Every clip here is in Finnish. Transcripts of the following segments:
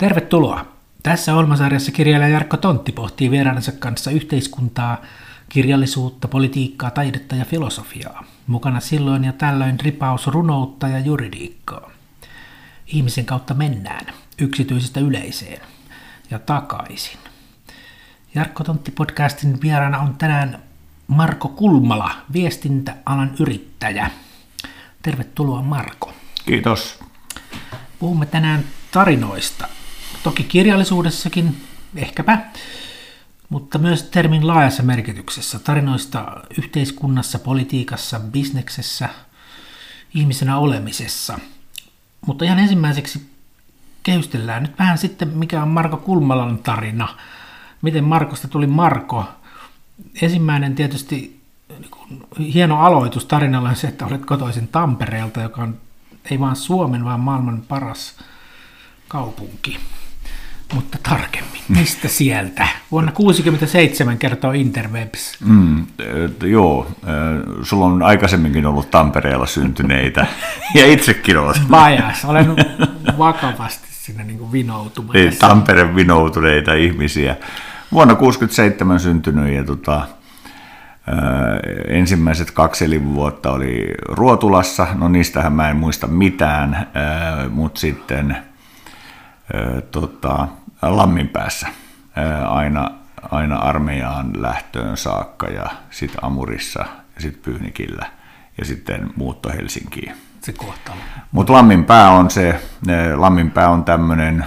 Tervetuloa! Tässä Olmasarjassa kirjailija Jarkko Tontti pohtii vieraansa kanssa yhteiskuntaa, kirjallisuutta, politiikkaa, taidetta ja filosofiaa. Mukana silloin ja tällöin ripaus runoutta ja juridiikkaa. Ihmisen kautta mennään, yksityisestä yleiseen ja takaisin. Jarkko Tontti-podcastin vieraana on tänään Marko Kulmala, viestintäalan yrittäjä. Tervetuloa Marko. Kiitos. Puhumme tänään tarinoista. Toki kirjallisuudessakin, ehkäpä, mutta myös termin laajassa merkityksessä. Tarinoista yhteiskunnassa, politiikassa, bisneksessä, ihmisenä olemisessa. Mutta ihan ensimmäiseksi kehystellään nyt vähän sitten, mikä on Marko Kulmalan tarina. Miten Markosta tuli Marko? Ensimmäinen tietysti niin hieno aloitus tarinalla on se, että olet kotoisin Tampereelta, joka on ei vain Suomen, vaan maailman paras kaupunki. Mutta tarkemmin, mistä sieltä? Vuonna 1967 kertoo Interwebs. Mm, joo, sulla on aikaisemminkin ollut Tampereella syntyneitä, ja itsekin olet. Vajas, olen vakavasti sinne niin vinoutumassa. Niin, Tampere vinoutuneita ihmisiä. Vuonna 1967 syntynyt, ja tota, ensimmäiset kaksi elinvuotta oli Ruotulassa, no niistähän mä en muista mitään, mutta sitten tota, Lamminpäässä aina, aina armeijaan lähtöön saakka ja sitten Amurissa ja sitten Pyynikillä ja sitten muutto Helsinkiin. Se kohtalo. Mutta Lamminpää on se, Lamminpää on tämmöinen,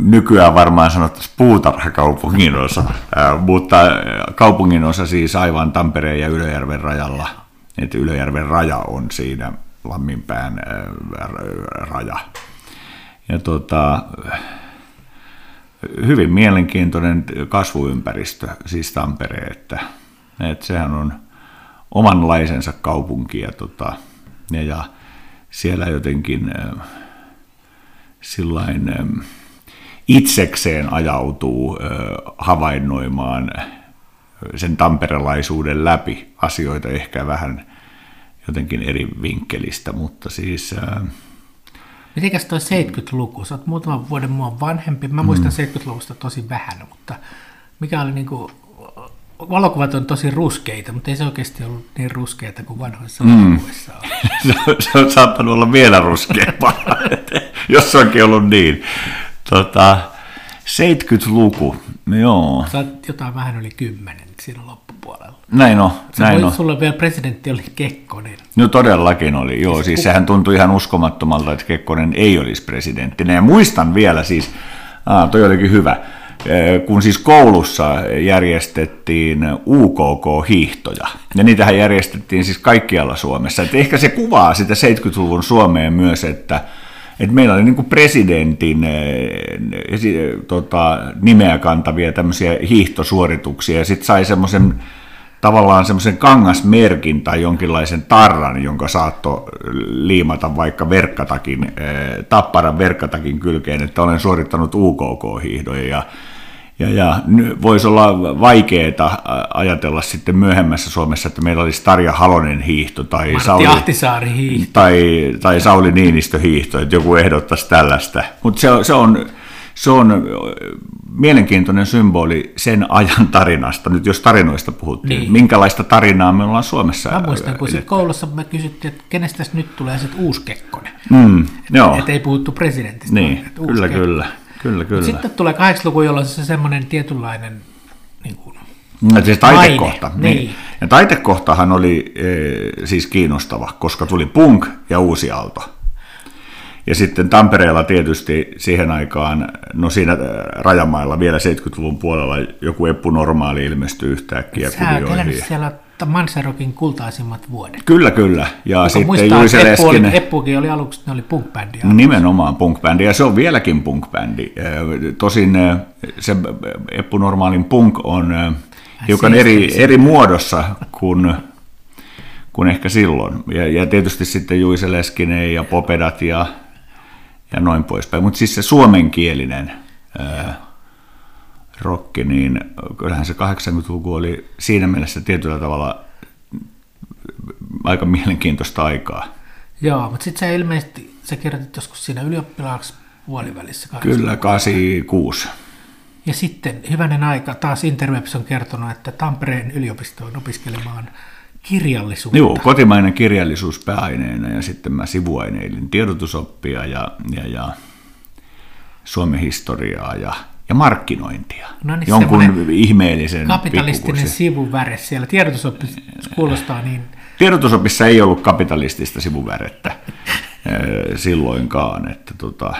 nykyään varmaan sanottaisiin puutarhakaupungin osa, mutta kaupungin osa siis aivan Tampereen ja Ylöjärven rajalla. Että Ylöjärven raja on siinä Lamminpään raja. Ja tota, hyvin mielenkiintoinen kasvuympäristö, siis Tampere, että, että sehän on omanlaisensa kaupunki ja, tota, ja, ja siellä jotenkin sillain, itsekseen ajautuu havainnoimaan sen tamperelaisuuden läpi asioita ehkä vähän jotenkin eri vinkkelistä, mutta siis... Mitenkäs toi 70-luku? Sä oot muutaman vuoden mua vanhempi. Mä muistan mm. 70-luvusta tosi vähän, mutta mikä oli niinku... Valokuvat on tosi ruskeita, mutta ei se oikeasti ollut niin ruskeita kuin vanhoissa mm. valokuvissa on. se on saattanut olla vielä ruskeampaa, jos onkin ollut niin. Tota, 70-luku, joo. Sä oot jotain vähän yli kymmenen siinä loppupuolella. Näin on, Sä näin on. Sulla vielä presidentti oli Kekkonen. No todellakin oli, joo. Siis, siis sehän tuntui ihan uskomattomalta, että Kekkonen ei olisi presidenttinä. Ja muistan vielä siis, ah, toi olikin hyvä, kun siis koulussa järjestettiin UKK-hiihtoja, ja niitähän järjestettiin siis kaikkialla Suomessa. Et ehkä se kuvaa sitä 70-luvun Suomeen myös, että et meillä oli niin presidentin tota, nimeä kantavia tämmöisiä hiihtosuorituksia, ja sitten sai semmoisen tavallaan semmoisen kangasmerkin tai jonkinlaisen tarran, jonka saatto liimata vaikka verkkatakin, tapparan verkkatakin kylkeen, että olen suorittanut UKK-hiihdoja ja ja, ja voisi olla vaikeaa ajatella sitten myöhemmässä Suomessa, että meillä olisi Tarja Halonen hiihto tai, Martti Sauli, Ahtisaari hiihto. tai, tai Sauli Niinistö hiihto, että joku ehdottaisi tällaista. Mutta se, se, on, se on mielenkiintoinen symboli sen ajan tarinasta, nyt jos tarinoista puhuttiin. Niin. Minkälaista tarinaa me ollaan Suomessa Mä muistan, kun sit koulussa me kysyttiin, että kenestä nyt tulee sitten uusi Kekkonen. Mm, joo. Että ei puhuttu presidentistä. Niin, että kyllä, Kekkonen. kyllä. Kyllä, kyllä. Sitten tulee 80-luku, jolloin se semmoinen tietynlainen niin kuin, No, siis taitekohta. Maine, Niin. niin. Ja taitekohtahan oli e, siis kiinnostava, koska tuli punk ja uusi aalto. Ja sitten Tampereella tietysti siihen aikaan, no siinä rajamailla vielä 70-luvun puolella joku Eppu Normaali ilmestyi yhtäkkiä Sä kuvioihin. elänyt siellä Manserokin kultaisimmat vuodet. Kyllä, kyllä. Ja Joka sitten muistaa, Juise Eppu oli, Leskinen. Eppukin oli aluksi, ne oli punk-bändi. Nimenomaan punk-bändi, ja se on vieläkin punk-bändi. Tosin se Eppu Normaalin punk on hiukan eri, siistelyssä. eri muodossa kuin, kuin ehkä silloin. Ja, ja tietysti sitten Juise Leskinen ja Popedat ja, ja noin poispäin. Mutta siis se suomenkielinen ää, rokki, niin kyllähän se 80-luku oli siinä mielessä tietyllä tavalla aika mielenkiintoista aikaa. Joo, mutta sitten sä ilmeisesti, sä kirjoitit joskus siinä ylioppilaaksi puolivälissä. Kyllä, 86. Ja sitten hyvänen aika, taas Interwebs on kertonut, että Tampereen yliopistoon opiskelemaan kirjallisuutta. Joo, kotimainen kirjallisuus pääaineena ja sitten mä sivuaineilin tiedotusoppia ja, ja, ja Suomen historiaa ja, ja markkinointia. No niin, Jonkun ihmeellisen Kapitalistinen sivuväre siellä. Tiedotusoppi kuulostaa niin... Tiedotusopissa ei ollut kapitalistista sivuvärettä silloinkaan, että tota,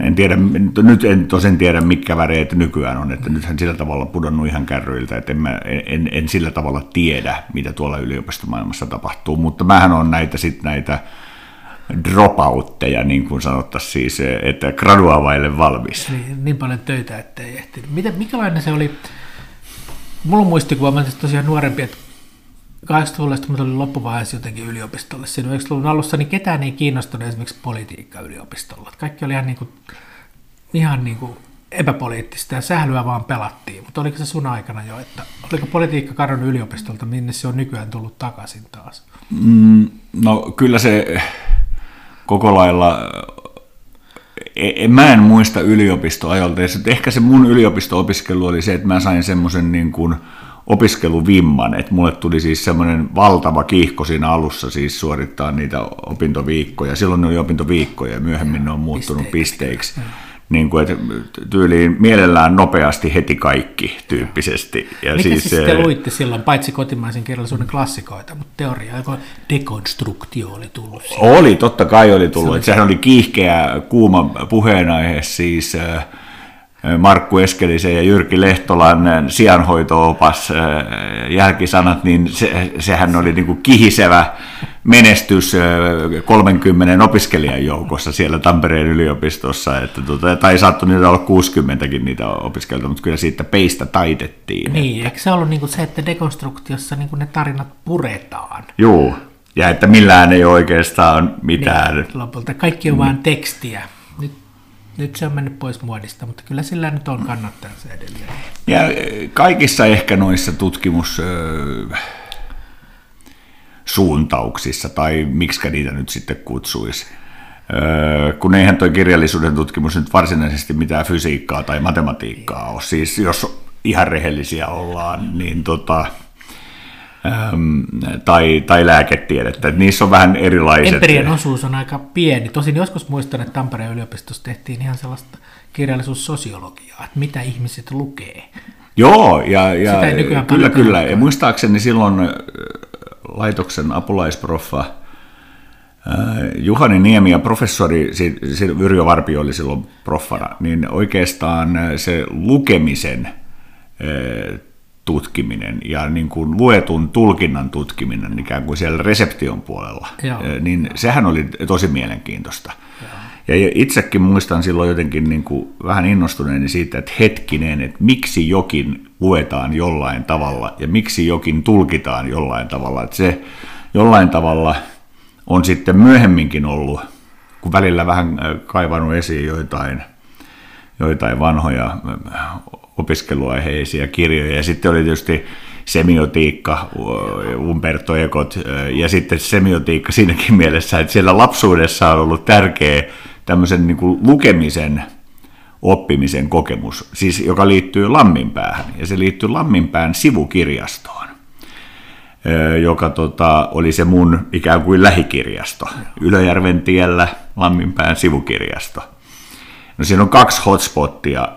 en tiedä, nyt en tosin tiedä, mitkä väreet nykyään on, että nythän sillä tavalla pudonnut ihan kärryiltä, että en, mä, en, en sillä tavalla tiedä, mitä tuolla yliopistomaailmassa tapahtuu, mutta mähän on näitä sitten näitä dropoutteja, niin kuin sanottaisiin siis, että graduavaille valmis. Niin, niin paljon töitä, että ei ehtinyt. Miten, mikälainen se oli? Mulla on muistikuva, mä tosiaan nuorempi, että 80-luvulla sitten oli loppuvaiheessa jotenkin yliopistolle. Siinä 90-luvun alussa niin ketään ei kiinnostunut esimerkiksi politiikka yliopistolla. Kaikki oli ihan, niin kuin, ihan niin kuin epäpoliittista ja sählyä vaan pelattiin. Mutta oliko se sun aikana jo, että oliko politiikka kadonnut yliopistolta, minne se on nykyään tullut takaisin taas? Mm, no kyllä se koko lailla, e, mä en muista yliopistoajolta. Ehkä se mun yliopisto-opiskelu oli se, että mä sain semmoisen niin kuin, opiskeluvimman, että mulle tuli siis semmoinen valtava kiihko siinä alussa siis suorittaa niitä opintoviikkoja. Silloin ne oli opintoviikkoja ja myöhemmin ne on muuttunut pisteiksi. Niin kuin, että tyyliin mielellään nopeasti heti kaikki tyyppisesti. Ja Mitä siis, sitten eh, luitte silloin, paitsi kotimaisen kirjallisuuden klassikoita, mutta teoria, joko dekonstruktio oli tullut? Siinä? Oli, totta kai oli tullut. Se oli Sehän oli kiihkeä, kuuma puheenaihe siis äh, Markku Eskelisen ja Jyrki Lehtolan sijanhoito-opas jälkisanat, niin se, sehän oli niin kuin kihisevä menestys 30 opiskelijan joukossa siellä Tampereen yliopistossa, että tuota, tai saattoi niitä olla 60kin niitä opiskelijoita, mutta kyllä siitä peistä taitettiin. Niin, että... eikö se ollut niin kuin se, että dekonstruktiossa niin kuin ne tarinat puretaan? Joo, ja että millään ei oikeastaan mitään. Niin, lopulta kaikki on mm. vain tekstiä nyt se on mennyt pois muodista, mutta kyllä sillä nyt on kannattajansa edelleen. Ja kaikissa ehkä noissa tutkimus suuntauksissa, tai miksi niitä nyt sitten kutsuisi, kun eihän tuo kirjallisuuden tutkimus nyt varsinaisesti mitään fysiikkaa tai matematiikkaa ole. Siis jos ihan rehellisiä ollaan, niin tota, tai, tai lääketiedettä. Että niissä on vähän erilaiset. Empirien osuus on aika pieni. Tosin joskus muistan, että Tampereen yliopistossa tehtiin ihan sellaista kirjallisuussosiologiaa, että mitä ihmiset lukee. Joo, ja, ja kyllä, kyllä. Ja muistaakseni silloin laitoksen apulaisproffa Juhani Niemi ja professori, Yrjö Varpio oli silloin proffana, niin oikeastaan se lukemisen tutkiminen ja niin kuin luetun tulkinnan tutkiminen ikään kuin siellä reseption puolella, Joo. niin sehän oli tosi mielenkiintoista. Joo. Ja itsekin muistan silloin jotenkin niin kuin vähän innostuneeni siitä, että hetkinen, että miksi jokin luetaan jollain tavalla ja miksi jokin tulkitaan jollain tavalla. Että se jollain tavalla on sitten myöhemminkin ollut, kun välillä vähän kaivannut esiin joitain, joitain vanhoja opiskeluaiheisia kirjoja. Ja sitten oli tietysti semiotiikka, Umberto Ekot, ja sitten semiotiikka siinäkin mielessä, että siellä lapsuudessa on ollut tärkeä tämmöisen niin kuin lukemisen oppimisen kokemus, siis joka liittyy Lamminpäähän, ja se liittyy Lamminpään sivukirjastoon, joka tota, oli se mun ikään kuin lähikirjasto, Ylöjärven tiellä Lamminpään sivukirjasto. No siinä on kaksi hotspottia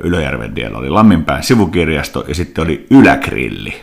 Ylöjärven tiellä. Oli Lamminpään sivukirjasto ja sitten oli Ylägrilli.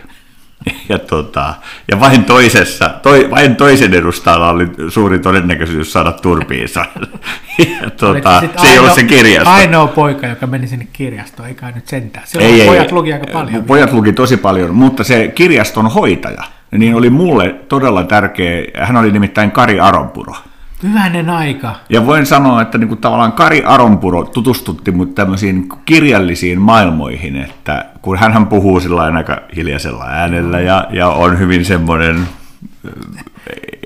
Ja, tota, ja vain, toisessa, toi, vain toisen edustajalla oli suuri todennäköisyys saada turpiinsa. Ja, tota, se ei ollut se kirjasto. Ainoa poika, joka meni sinne kirjastoon, eikä nyt sentään. Silloin ei, pojat ei, luki aika paljon. Pojat luki tosi paljon, mutta se kirjaston hoitaja, niin oli mulle todella tärkeä. Hän oli nimittäin Kari Aronpuro. Hyvänen aika. Ja voin sanoa, että niin kuin tavallaan Kari Aronpuro tutustutti mut tämmöisiin kirjallisiin maailmoihin, että kun hän puhuu sillä aika hiljaisella äänellä ja, ja on hyvin semmoinen...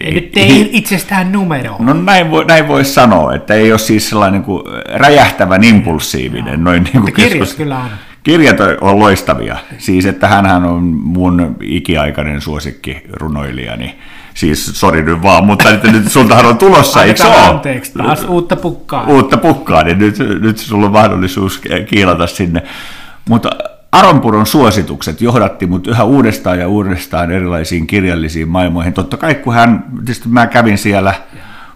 Ei nyt ei itsestään numero. No näin voi, näin voi sanoa, että ei ole siis sellainen kuin räjähtävän impulsiivinen. No. Noin niin kuin keskus... kyllä on. Kirjat on loistavia. Siis, että hän on mun ikiaikainen suosikki runoilijani. Siis, sori nyt vaan, mutta nyt, nyt sultahan on tulossa, eikö ole? anteeksi, taas uutta pukkaa. Uutta pukkaa, niin nyt, nyt sulla on mahdollisuus kiilata sinne. Mutta Aronpuron suositukset johdatti mut yhä uudestaan ja uudestaan erilaisiin kirjallisiin maailmoihin. Totta kai kun hän, tietysti mä kävin siellä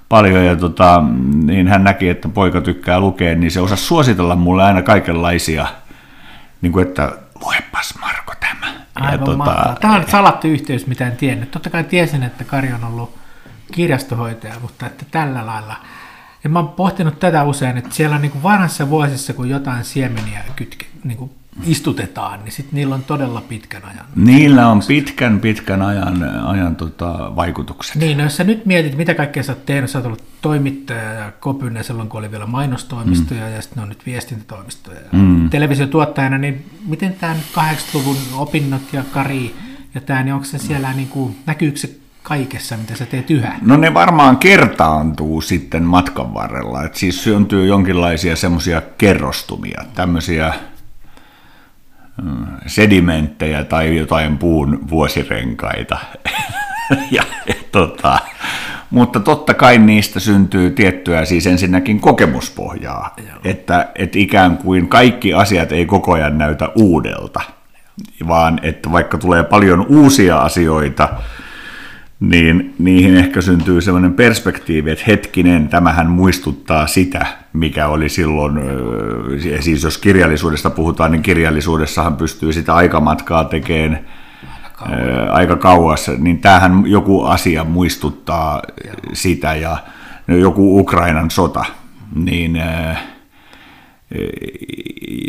paljon ja tota, niin hän näki, että poika tykkää lukea, niin se osasi suositella mulle aina kaikenlaisia, niin kuin että luepas Marko. Aivan tota, mahtavaa. Tämä on salattu yhteys, mitä en tiennyt. Totta kai tiesin, että Kari on ollut kirjastohoitaja, mutta että tällä lailla. Ja mä oon pohtinut tätä usein, että siellä niin kuin vanhassa vuosissa, kun jotain siemeniä kytke, niin kuin istutetaan, niin sitten niillä on todella pitkän ajan. Niillä on pitkän, pitkän ajan, ajan tota, vaikutukset. Niin, no jos sä nyt mietit, mitä kaikkea sä oot tehnyt, sä oot ollut toimittaja ja kopyne silloin, kun oli vielä mainostoimistoja mm. ja sitten on nyt viestintätoimistoja ja mm. televisiotuottajana, niin miten tämä 80-luvun opinnot ja Kari ja tämä, niin onko se siellä, niin kuin, näkyykö se kaikessa, mitä sä teet yhä? No ne varmaan kertaantuu sitten matkan varrella, että siis syntyy jonkinlaisia semmoisia kerrostumia, tämmöisiä sedimenttejä tai jotain puun vuosirenkaita. ja, tota, mutta totta kai niistä syntyy tiettyä siis ensinnäkin kokemuspohjaa, että, että ikään kuin kaikki asiat ei koko ajan näytä uudelta, vaan että vaikka tulee paljon uusia asioita, niin niihin ehkä syntyy sellainen perspektiivi, että hetkinen, tämähän muistuttaa sitä, mikä oli silloin, siis jos kirjallisuudesta puhutaan, niin kirjallisuudessahan pystyy sitä aikamatkaa tekemään aika kauas, niin tämähän joku asia muistuttaa sitä ja joku Ukrainan sota, niin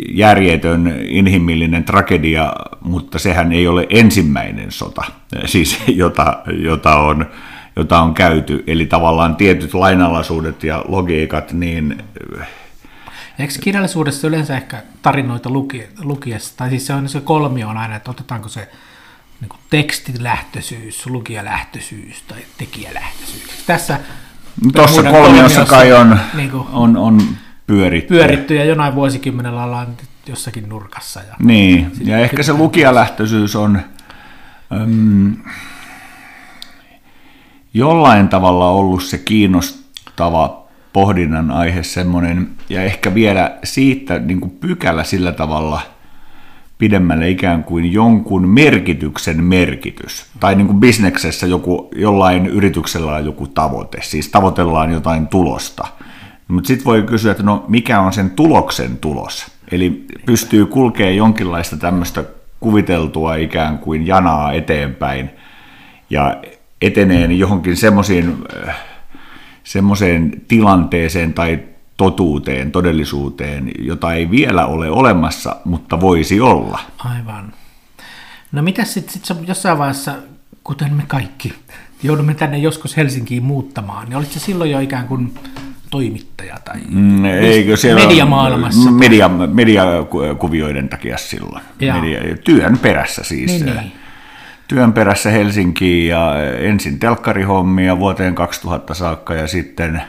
järjetön inhimillinen tragedia, mutta sehän ei ole ensimmäinen sota, siis jota, jota, on, jota on käyty. Eli tavallaan tietyt lainalaisuudet ja logiikat, niin... Eikö kirjallisuudessa yleensä ehkä tarinoita lukiessa, tai siis se on se kolmio on aina, että otetaanko se niin tekstilähtöisyys, lukijalähtöisyys tai tekijälähtöisyys. Tässä Tuossa kolmiossa kai on, niin kuin, on, on pyöritty. Pyöritty ja jonain vuosikymmenellä ollaan jossakin nurkassa. Ja niin, ja ehkä se lukijalähtöisyys on äm, jollain tavalla ollut se kiinnostava pohdinnan aihe semmoinen, ja ehkä vielä siitä niin kuin pykälä sillä tavalla pidemmälle ikään kuin jonkun merkityksen merkitys. Tai niin kuin bisneksessä joku, jollain yrityksellä on joku tavoite, siis tavoitellaan jotain tulosta – mutta sitten voi kysyä, että no mikä on sen tuloksen tulos? Eli pystyy kulkemaan jonkinlaista tämmöistä kuviteltua ikään kuin janaa eteenpäin ja etenee johonkin semmoisiin semmoiseen tilanteeseen tai totuuteen, todellisuuteen, jota ei vielä ole olemassa, mutta voisi olla. Aivan. No mitä sitten sit jossain vaiheessa, kuten me kaikki, joudumme tänne joskus Helsinkiin muuttamaan, niin olitko silloin jo ikään kuin toimittaja tai mm, eikö siellä mediamaailmassa? Media, mediakuvioiden takia silloin. Media, työn perässä siis. Niin, niin. Työn perässä Helsinkiin ja ensin telkkarihommia vuoteen 2000 saakka ja sitten...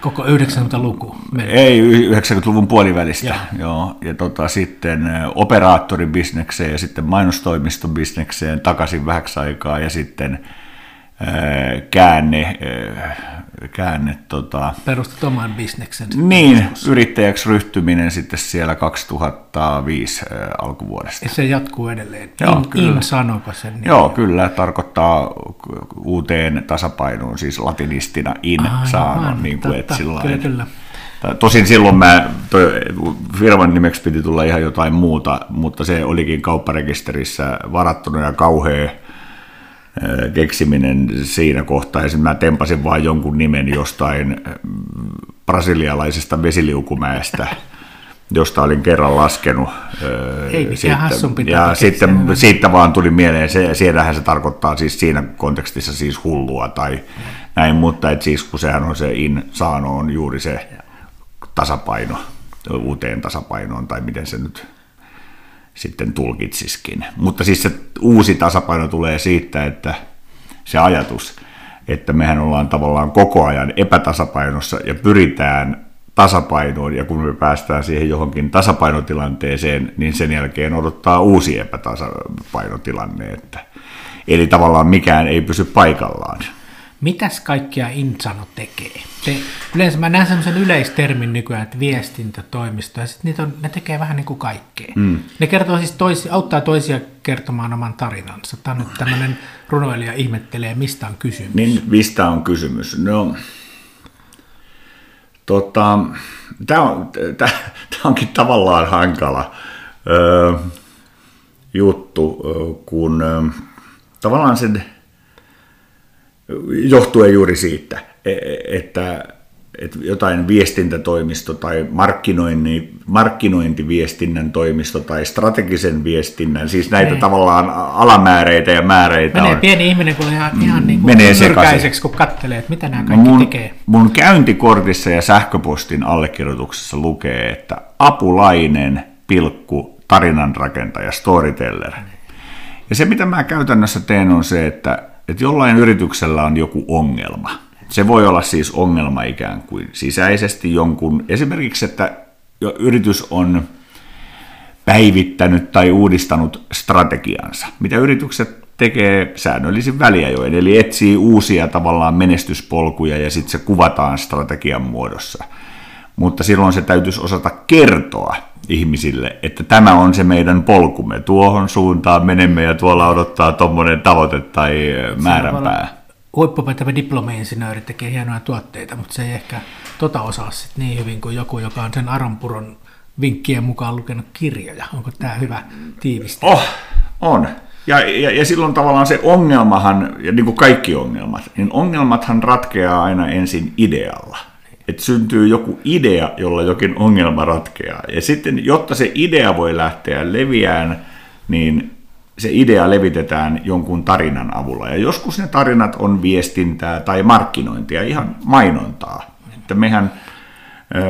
Koko 90-luku? Ei, 90-luvun puolivälistä. Ja, joo, ja tota, sitten operaattoribisnekseen ja sitten mainostoimistobisnekseen takaisin vähäksi aikaa ja sitten käänne käänne. Tota, Perustat oman bisneksen. Niin, joskus. yrittäjäksi ryhtyminen sitten siellä 2005 äh, alkuvuodesta. Ja se jatkuu edelleen. Joo, in, kyllä. in sanoko sen? Niin. Joo, kyllä, tarkoittaa uuteen tasapainoon, siis latinistina in Aivan, saano, niin kuin et sillä kyllä, kyllä. Tosin silloin mä, toi, firman nimeksi piti tulla ihan jotain muuta, mutta se olikin kaupparekisterissä varattuna ja kauhea keksiminen siinä kohtaa. Esimerkiksi mä tempasin vain jonkun nimen jostain brasilialaisesta vesiliukumäestä, josta olin kerran laskenut. Ei sitten, ja sitten siitä vaan tuli mieleen, se, siellähän se tarkoittaa siis siinä kontekstissa siis hullua tai näin, mutta et siis kun sehän on se in saano on juuri se tasapaino uuteen tasapainoon tai miten se nyt sitten tulkitsiskin. Mutta siis se uusi tasapaino tulee siitä, että se ajatus, että mehän ollaan tavallaan koko ajan epätasapainossa ja pyritään tasapainoon, ja kun me päästään siihen johonkin tasapainotilanteeseen, niin sen jälkeen odottaa uusi epätasapainotilanne. Että, eli tavallaan mikään ei pysy paikallaan. Mitäs kaikkia Insano tekee? Te, yleensä mä näen semmoisen yleistermin nykyään, että viestintätoimisto, ja sitten niitä on, ne tekee vähän niin kuin kaikkea. Mm. Ne kertoo siis toisi, auttaa toisia kertomaan oman tarinansa. Tämä on nyt tämmöinen runoilija ihmettelee, mistä on kysymys. Niin, mistä on kysymys? No, tota, tämä, on, onkin tavallaan hankala ö, juttu, kun ö, tavallaan sen johtuen juuri siitä, e, että, että jotain viestintätoimisto tai markkinointi, markkinointiviestinnän toimisto tai strategisen viestinnän, siis näitä Ei. tavallaan alamääreitä ja määreitä Menee on. pieni ihminen, kun ihan, ihan niin kuin menee sekaiseksi, kun katselee, että mitä nämä kaikki mun, tekee. Mun käyntikortissa ja sähköpostin allekirjoituksessa lukee, että apulainen, pilkku, tarinanrakentaja, storyteller. Ja se, mitä mä käytännössä teen, on se, että että jollain yrityksellä on joku ongelma. Se voi olla siis ongelma ikään kuin sisäisesti jonkun, esimerkiksi, että yritys on päivittänyt tai uudistanut strategiansa, mitä yritykset tekee säännöllisin väliajoin, eli etsii uusia tavallaan menestyspolkuja ja sitten se kuvataan strategian muodossa. Mutta silloin se täytyisi osata kertoa ihmisille, että tämä on se meidän polkumme, tuohon suuntaan menemme ja tuolla odottaa tuommoinen tavoite tai määränpää. Huippupätevä diplomi-insinööri tekee hienoja tuotteita, mutta se ei ehkä tota osaa sit niin hyvin kuin joku, joka on sen Aronpuron vinkkien mukaan lukenut kirjoja. Onko tämä hyvä tiivistää? Oh, on. Ja, ja, ja silloin tavallaan se ongelmahan, ja niin kuin kaikki ongelmat, niin ongelmathan ratkeaa aina ensin idealla että syntyy joku idea, jolla jokin ongelma ratkeaa. Ja sitten, jotta se idea voi lähteä leviään, niin se idea levitetään jonkun tarinan avulla. Ja joskus ne tarinat on viestintää tai markkinointia, ihan mainontaa. Että mehän ö,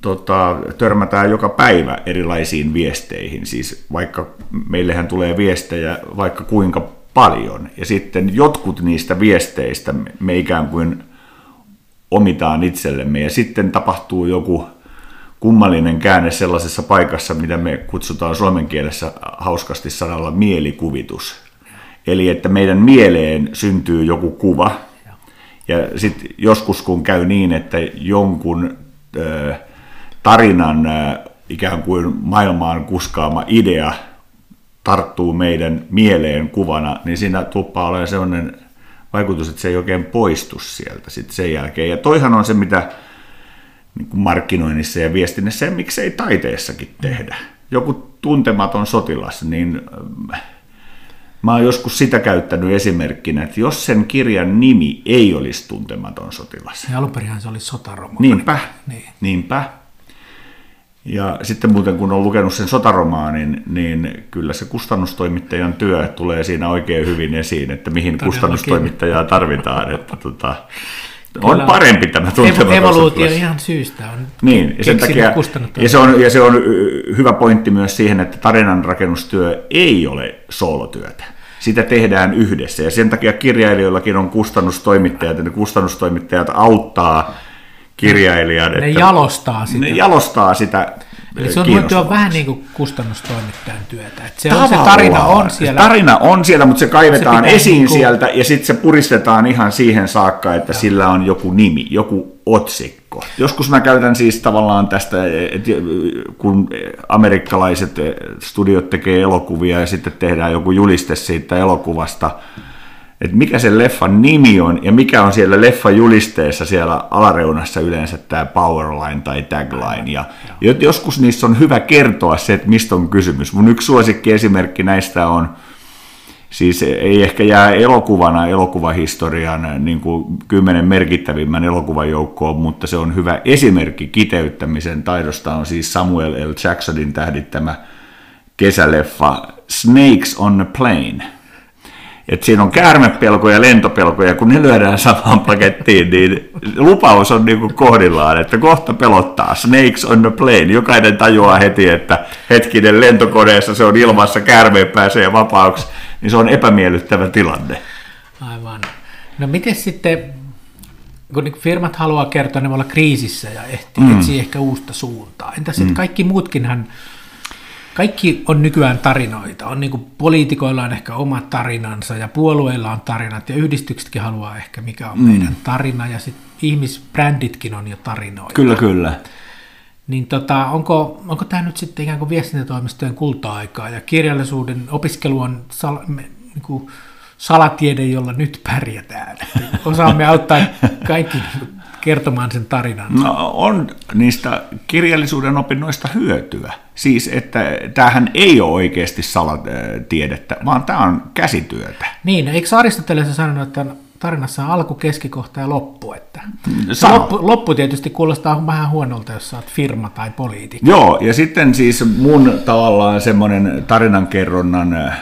tota, törmätään joka päivä erilaisiin viesteihin. Siis vaikka meillähän tulee viestejä vaikka kuinka paljon. Ja sitten jotkut niistä viesteistä me ikään kuin omitaan itsellemme. Ja sitten tapahtuu joku kummallinen käänne sellaisessa paikassa, mitä me kutsutaan suomen kielessä hauskasti sanalla mielikuvitus. Eli että meidän mieleen syntyy joku kuva, ja sitten joskus kun käy niin, että jonkun tarinan ikään kuin maailmaan kuskaama idea tarttuu meidän mieleen kuvana, niin siinä tuppaa olemaan sellainen vaikutus, että se ei oikein poistu sieltä sitten sen jälkeen. Ja toihan on se, mitä niin kuin markkinoinnissa ja viestinnässä ja miksei taiteessakin tehdä. Joku tuntematon sotilas, niin äh, mä oon joskus sitä käyttänyt esimerkkinä, että jos sen kirjan nimi ei olisi tuntematon sotilas. Ja alunperinhän se oli sotaromaani. Niinpä, niin. niinpä. Ja sitten muuten kun on lukenut sen sotaromaanin, niin kyllä se kustannustoimittajan työ tulee siinä oikein hyvin esiin, että mihin Todellakin. kustannustoimittajaa tarvitaan. Että tota, on parempi tämä tuntematon Evoluutio ihan syystä on niin, ja, sen takia, ja, se on, ja se on hyvä pointti myös siihen, että tarinan rakennustyö ei ole soolotyötä. Sitä tehdään yhdessä ja sen takia kirjailijoillakin on kustannustoimittajat ja ne kustannustoimittajat auttaa kirjailijan. Ne että jalostaa sitä. Ne jalostaa sitä Eli se on työ vähän niin kuin kustannustoimittajan työtä. Että se, on, se tarina on siellä. Tarina on siellä, mutta se kaivetaan se esiin niin kuin... sieltä ja sitten se puristetaan ihan siihen saakka, että Joo. sillä on joku nimi, joku otsikko. Joskus mä käytän siis tavallaan tästä, että kun amerikkalaiset studiot tekee elokuvia ja sitten tehdään joku juliste siitä elokuvasta, että mikä se leffan nimi on ja mikä on siellä leffan julisteessa siellä alareunassa yleensä tämä powerline tai tagline. Ja joskus niissä on hyvä kertoa se, että mistä on kysymys. Mun yksi suosikki esimerkki näistä on, siis ei ehkä jää elokuvana elokuvahistorian niin kuin kymmenen merkittävimmän elokuvan joukkoon, mutta se on hyvä esimerkki kiteyttämisen taidosta on siis Samuel L. Jacksonin tähdittämä kesäleffa Snakes on a Plane – että siinä on käärmepelkoja ja lentopelkoja, kun ne lyödään samaan pakettiin, niin lupaus on niin kuin kohdillaan, että kohta pelottaa. Snakes on the plane. Jokainen tajuaa heti, että hetkinen lentokoneessa se on ilmassa, käärmeen pääsee vapaaksi, niin se on epämiellyttävä tilanne. Aivan. No miten sitten, kun niin firmat haluaa kertoa, ne voi olla kriisissä ja ehtii, mm. etsii ehkä uusta suuntaa. Entäs mm. kaikki muutkinhan, kaikki on nykyään tarinoita. On niin kuin, poliitikoilla on ehkä omat tarinansa ja puolueilla on tarinat ja yhdistyksetkin haluaa ehkä mikä on mm. meidän tarina ja sitten ihmisbränditkin on jo tarinoita. Kyllä, kyllä. Niin tota, onko, onko tämä nyt sitten ikään kuin viestintätoimistojen kulta-aikaa ja kirjallisuuden opiskelu on sal, me, niin kuin salatiede, jolla nyt pärjätään? Osaamme auttaa kaikki kertomaan sen tarinan. No, on niistä kirjallisuuden opinnoista hyötyä. Siis, että tämähän ei ole oikeasti salatiedettä, vaan tämä on käsityötä. Niin, eikö Aristoteles sanonut, että tarinassa on alku, keskikohta ja loppu. Että loppu, loppu tietysti kuulostaa vähän huonolta, jos olet firma tai poliitikko. Joo, ja sitten siis mun tavallaan semmoinen tarinankerronnan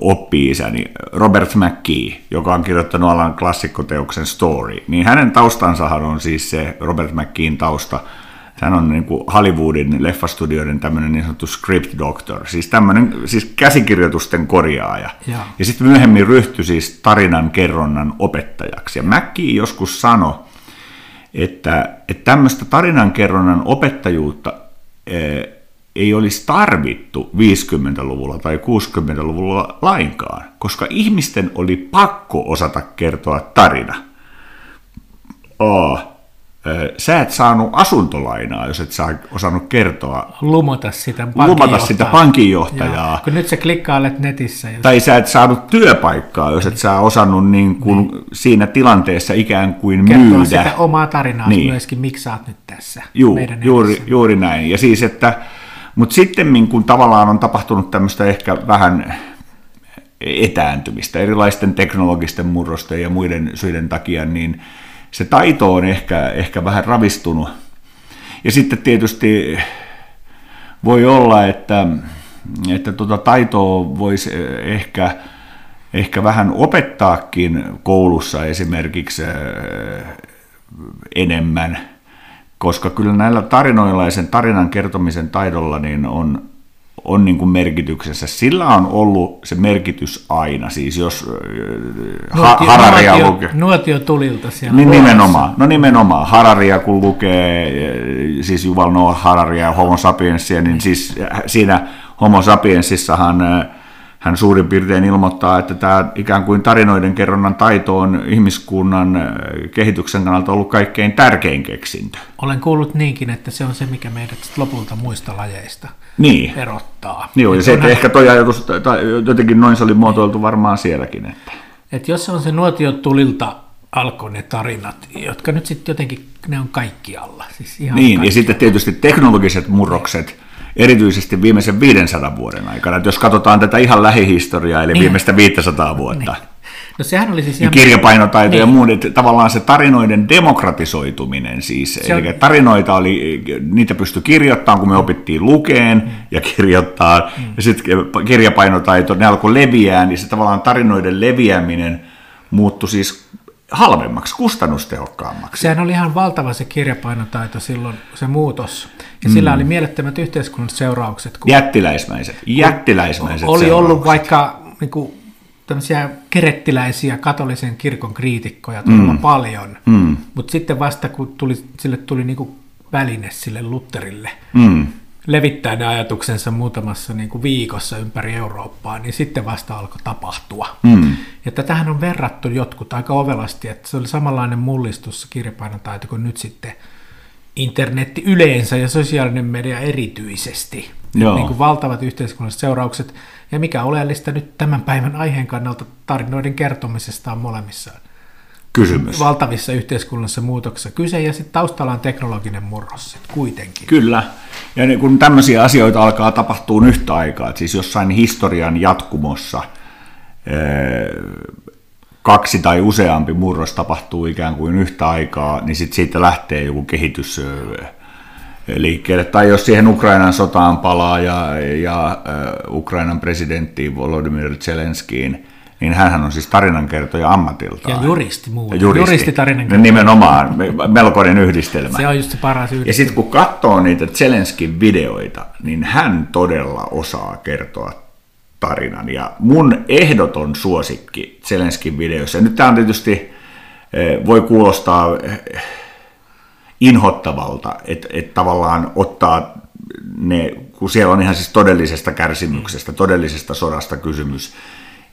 oppi-isäni Robert McKee, joka on kirjoittanut alan klassikkoteoksen Story, niin hänen taustansahan on siis se Robert McKeen tausta, hän on niin kuin Hollywoodin leffastudioiden tämmöinen niin sanottu script doctor, siis tämmöinen siis käsikirjoitusten korjaaja. Ja, ja sitten myöhemmin ryhtyi siis tarinan kerronnan opettajaksi. Ja Mäkki joskus sanoi, että, että tämmöistä tarinan kerronnan opettajuutta eh, ei olisi tarvittu 50-luvulla tai 60-luvulla lainkaan, koska ihmisten oli pakko osata kertoa tarina. Oh sä et saanut asuntolainaa, jos et saa osannut kertoa. Lumota sitä Lumata sitä pankinjohtajaa. Joo, kun nyt sä klikkailet netissä. Jos... Tai sä et saanut työpaikkaa, jos et sä osannut niin kuin niin. siinä tilanteessa ikään kuin Kertoa myydä. sitä omaa tarinaa niin. myöskin, miksi sä oot nyt tässä Juu, juuri, juuri näin. Ja siis, että, mutta sitten kun tavallaan on tapahtunut tämmöistä ehkä vähän etääntymistä erilaisten teknologisten murrosten ja muiden syiden takia, niin se taito on ehkä, ehkä vähän ravistunut. Ja sitten tietysti voi olla, että, että tuota taitoa voisi ehkä, ehkä vähän opettaakin koulussa esimerkiksi äh, enemmän, koska kyllä näillä tarinoilla ja sen tarinan kertomisen taidolla niin on, on niin kuin merkityksessä. Sillä on ollut se merkitys aina, siis jos äh, nuotio, ha, Hararia nuotio, lukee. Nuotio tulilta siellä. Niin, nimenomaan, no nimenomaan. Hararia kun lukee, äh, siis Juval Noah Hararia ja Homo sapiensia, niin siis siinä Homo sapiensissahan hän suurin piirtein ilmoittaa, että tämä ikään kuin tarinoiden kerronnan taito on ihmiskunnan äh, kehityksen kannalta ollut kaikkein tärkein keksintö. Olen kuullut niinkin, että se on se, mikä meidät lopulta muista lajeista niin. erottaa. Joo, ja se, että ehkä tuo ajatus, tai jotenkin noin se oli muotoiltu niin. varmaan sielläkin. Että. Et jos se on se nuotiotulilta alkoi ne tarinat, jotka nyt sitten jotenkin, ne on kaikkialla. Siis ihan niin, kaikkialla. ja sitten tietysti teknologiset murrokset, erityisesti viimeisen 500 vuoden aikana. Että jos katsotaan tätä ihan lähihistoriaa, eli niin. viimeistä 500 vuotta, niin. No sehän oli siis niin ihan... Kirjapainotaito niin. ja muun, että tavallaan se tarinoiden demokratisoituminen siis, se eli on... tarinoita oli, niitä pystyi kirjoittamaan, kun me opittiin lukeen mm. ja kirjoittaa, mm. ja sitten kirjapainotaito, ne alkoi leviää, niin se tavallaan tarinoiden leviäminen muuttui siis halvemmaksi, kustannustehokkaammaksi. Sehän oli ihan valtava se kirjapainotaito silloin, se muutos. Ja mm. sillä oli mielettömät yhteiskunnalliset seuraukset. Kun jättiläismäiset, jättiläismäiset Oli seuraukset. ollut vaikka niin kuin, tämmöisiä kerettiläisiä katolisen kirkon kriitikkoja todella mm. paljon, mm. mutta sitten vasta kun tuli, sille tuli niin kuin väline sille Lutterille, mm levittää ne ajatuksensa muutamassa niin kuin viikossa ympäri Eurooppaa, niin sitten vasta alkoi tapahtua. Mm. Ja tätähän on verrattu jotkut aika ovelasti, että se oli samanlainen mullistus se kirjapainotaito kuin nyt sitten internetti yleensä ja sosiaalinen media erityisesti. Joo. Niin kuin valtavat yhteiskunnalliset seuraukset. Ja mikä oleellista nyt tämän päivän aiheen kannalta tarinoiden kertomisesta on molemmissa kysymys. valtavissa yhteiskunnallisissa muutoksissa kyse, ja sitten taustalla on teknologinen murros kuitenkin. Kyllä, ja niin kun tämmöisiä asioita alkaa tapahtua yhtä aikaa, että siis jossain historian jatkumossa kaksi tai useampi murros tapahtuu ikään kuin yhtä aikaa, niin sitten siitä lähtee joku kehitys liikkeelle. Tai jos siihen Ukrainan sotaan palaa ja, ja Ukrainan presidentti Volodymyr Zelenskiin, niin hän on siis tarinankertoja ammatiltaan. Ja juristi muuten. Juristi, juristi tarinankertoja. Nimenomaan, melkoinen yhdistelmä. Se on just se paras yhdistelmä. Ja sitten kun katsoo niitä Zelenskin videoita, niin hän todella osaa kertoa tarinan. Ja mun ehdoton suosikki Zelenskin videoissa, ja nyt tämä on tietysti voi kuulostaa inhottavalta, että, että tavallaan ottaa ne, kun siellä on ihan siis todellisesta kärsimyksestä, todellisesta sodasta kysymys,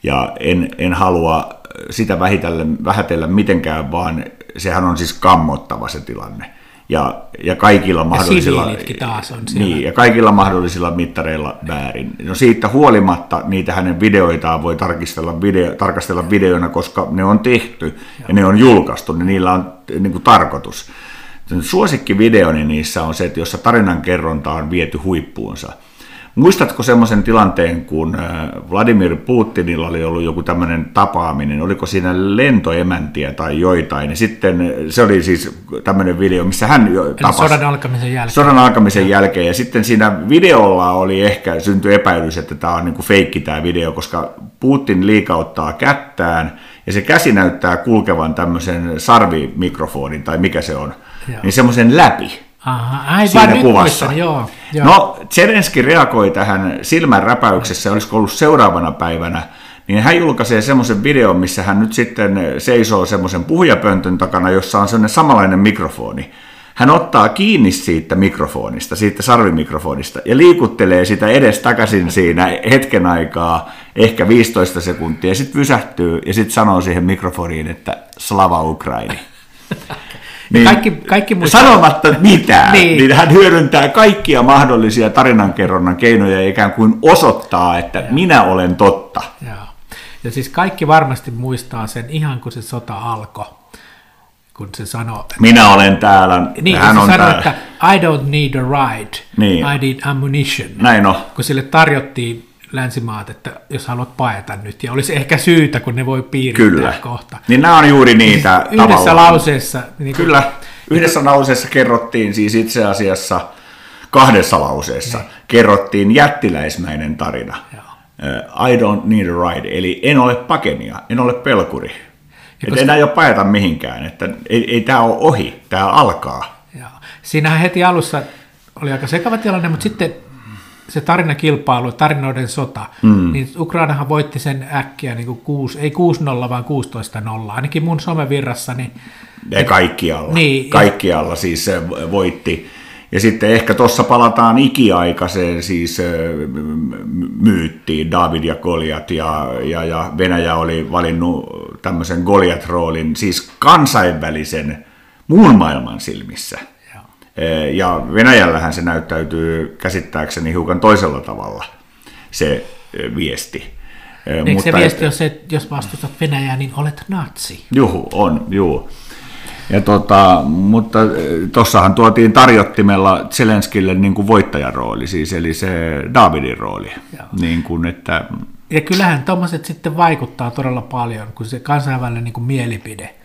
ja en, en halua sitä vähitellä, vähätellä mitenkään, vaan sehän on siis kammottava se tilanne. Ja, ja kaikilla mahdollisilla, taas on siellä. Niin, ja kaikilla mahdollisilla mittareilla väärin. No siitä huolimatta niitä hänen videoitaan voi tarkistella video, tarkastella videoina, koska ne on tehty ja, ja ne on julkaistu, niin niillä on niin kuin, tarkoitus. Suosikkivideoni niissä on se, että jossa tarinan kerronta on viety huippuunsa – Muistatko semmoisen tilanteen, kun äh, Vladimir Putinilla oli ollut joku tämmöinen tapaaminen, oliko siinä lentoemäntiä tai joitain, ja sitten se oli siis tämmöinen video, missä hän jo tapasi. sodan alkamisen jälkeen. Sodan alkamisen jälkeen, ja sitten siinä videolla oli ehkä syntyi epäilys, että tämä on niin kuin feikki tämä video, koska Putin liikauttaa kättään, ja se käsi näyttää kulkevan tämmöisen sarvimikrofonin, tai mikä se on, Joo. niin semmoisen läpi. Aha, aivan siinä kuvassa. Muistan, joo, joo. No, Zelenski reagoi tähän silmän räpäyksessä, olisiko ollut seuraavana päivänä, niin hän julkaisee semmoisen videon, missä hän nyt sitten seisoo semmoisen puhujapöntön takana, jossa on semmoinen samanlainen mikrofoni. Hän ottaa kiinni siitä mikrofonista, siitä sarvimikrofonista, ja liikuttelee sitä edes takaisin siinä hetken aikaa, ehkä 15 sekuntia, ja sitten pysähtyy, ja sitten sanoo siihen mikrofoniin, että Slava Ukraini. Niin, kaikki, kaikki muistaa... Sanomatta mitään, niin. niin hän hyödyntää kaikkia mahdollisia tarinankerronnan keinoja ja ikään kuin osoittaa, että ja. minä olen totta. Ja. ja siis kaikki varmasti muistaa sen ihan kun se sota alkoi kun se sanoi... Minä olen täällä, niin, hän se on sanoi, täällä. että I don't need a ride, niin. I need ammunition. Näin on. Kun sille tarjottiin länsimaat, että jos haluat paeta nyt, ja olisi ehkä syytä, kun ne voi piirittää Kyllä. kohta. Niin nämä on juuri niitä siis Yhdessä tavallaan. lauseessa. Niin kuin... Kyllä, yhdessä lauseessa kerrottiin siis itse asiassa, kahdessa lauseessa, ne. Niin. kerrottiin jättiläismäinen tarina. Joo. I don't need a ride, eli en ole pakenia, en ole pelkuri. että koska... enää ei ole paeta mihinkään, että ei, ei tämä ole ohi, tämä alkaa. Joo. Siinähän heti alussa oli aika sekava tilanne, mutta sitten se tarinakilpailu, tarinoiden sota, mm. niin Ukrainahan voitti sen äkkiä niin kuin 6, ei 6-0, vaan 16-0, ainakin mun somevirrassani. Ja kaikkialla, niin, kaikkialla ja... siis se voitti. Ja sitten ehkä tuossa palataan ikiaikaiseen siis myyttiin, David ja Goliat, ja, ja, ja Venäjä oli valinnut tämmöisen Goliat-roolin, siis kansainvälisen muun maailman silmissä – ja Venäjällähän se näyttäytyy käsittääkseni hiukan toisella tavalla, se eh, viesti. Eh, Eikö Mutta se viesti ole se, että jos vastustat Venäjää, niin olet natsi? Juhu, on, juu. Ja tota, mutta tuossahan tuotiin tarjottimella Zelenskille niin kuin voittajan rooli, siis, eli se Davidin rooli. Niin kuin, että... Ja kyllähän tuommoiset sitten vaikuttaa todella paljon, kun se kansainvälinen niin kuin mielipide,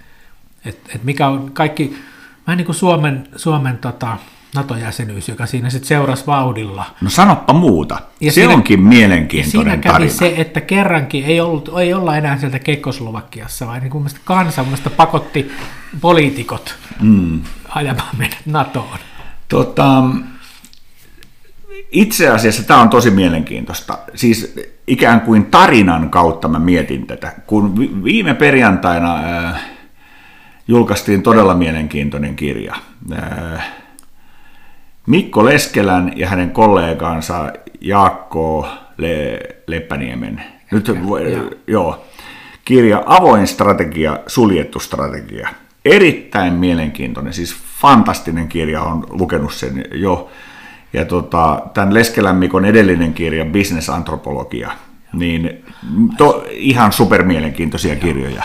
että et mikä on kaikki vähän niin kuin Suomen, Suomen tota, NATO-jäsenyys, joka siinä sitten seurasi vauhdilla. No sanoppa muuta. Ja se siinä, onkin mielenkiintoinen ja siinä kävi se, että kerrankin ei, ollut, ei olla enää sieltä Kekoslovakiassa, vaan niin kuin kansa pakotti poliitikot mm. ajamaan meidät NATOon. Tota, itse asiassa tämä on tosi mielenkiintoista. Siis ikään kuin tarinan kautta mä mietin tätä. Kun viime perjantaina... Äh, julkaistiin todella mielenkiintoinen kirja. Mikko Leskelän ja hänen kollegansa Jaakko Le- Leppäniemen. Nyt, ja. joo, kirja Avoin strategia, suljettu strategia. Erittäin mielenkiintoinen, siis fantastinen kirja, on lukenut sen jo. Ja tota, tämän Leskelän Mikon edellinen kirja, Business-antropologia, niin to, ihan supermielenkiintoisia kirjoja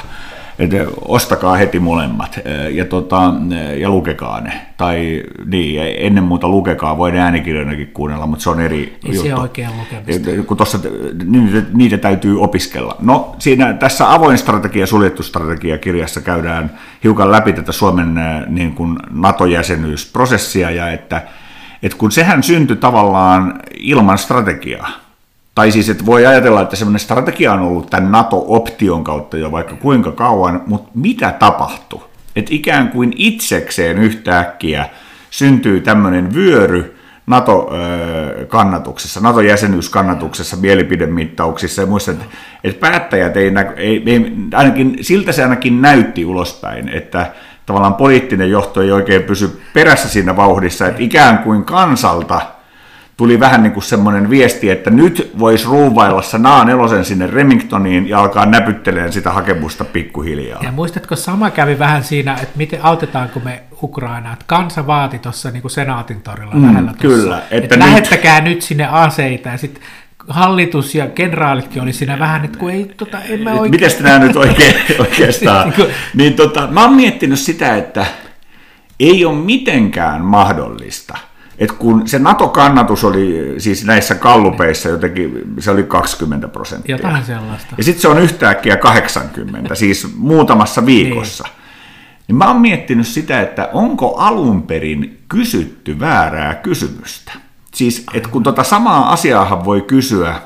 että ostakaa heti molemmat ja, tota, ja lukekaa ne. Tai niin, ennen muuta lukekaa, voi ne äänikirjoinakin kuunnella, mutta se on eri Ei juttu. se oikein lukemista. Kun tossa, niitä, niitä täytyy opiskella. No siinä tässä avoin strategia, suljettu strategia kirjassa käydään hiukan läpi tätä Suomen niin kuin NATO-jäsenyysprosessia ja että, että kun sehän syntyi tavallaan ilman strategiaa, tai siis, että voi ajatella, että semmoinen strategia on ollut tämän NATO-option kautta jo vaikka kuinka kauan, mutta mitä tapahtui? Että ikään kuin itsekseen yhtäkkiä syntyy tämmöinen vyöry NATO-kannatuksessa, NATO-jäsenyyskannatuksessa, mielipidemittauksissa ja muissa, että, että päättäjät ei, ei, ei, ainakin siltä se ainakin näytti ulospäin, että tavallaan poliittinen johto ei oikein pysy perässä siinä vauhdissa, että ikään kuin kansalta – tuli vähän niin kuin semmoinen viesti, että nyt voisi ruuvailla se naa nelosen sinne Remingtoniin ja alkaa näpyttelemään sitä hakemusta pikkuhiljaa. Ja muistatko, sama kävi vähän siinä, että miten autetaanko me Ukrainaa, että kansa vaati tuossa niin senaatin torilla mm, lähellä tossa, Kyllä. Että, että nyt... lähettäkää nyt sinne aseita ja sitten hallitus ja kenraalitkin oli siinä vähän, että kun ei, tota, en mä oikein... Miten nämä nyt oikein, oikeastaan? Niinku- niin tota, mä oon miettinyt sitä, että ei ole mitenkään mahdollista – et kun se NATO-kannatus oli siis näissä kallupeissa jotenkin, se oli 20 prosenttia. Jotain sellaista. Ja sitten se on yhtäkkiä 80, siis muutamassa viikossa. Niin. niin mä oon miettinyt sitä, että onko alun perin kysytty väärää kysymystä. Siis, että kun tota samaa asiaa voi kysyä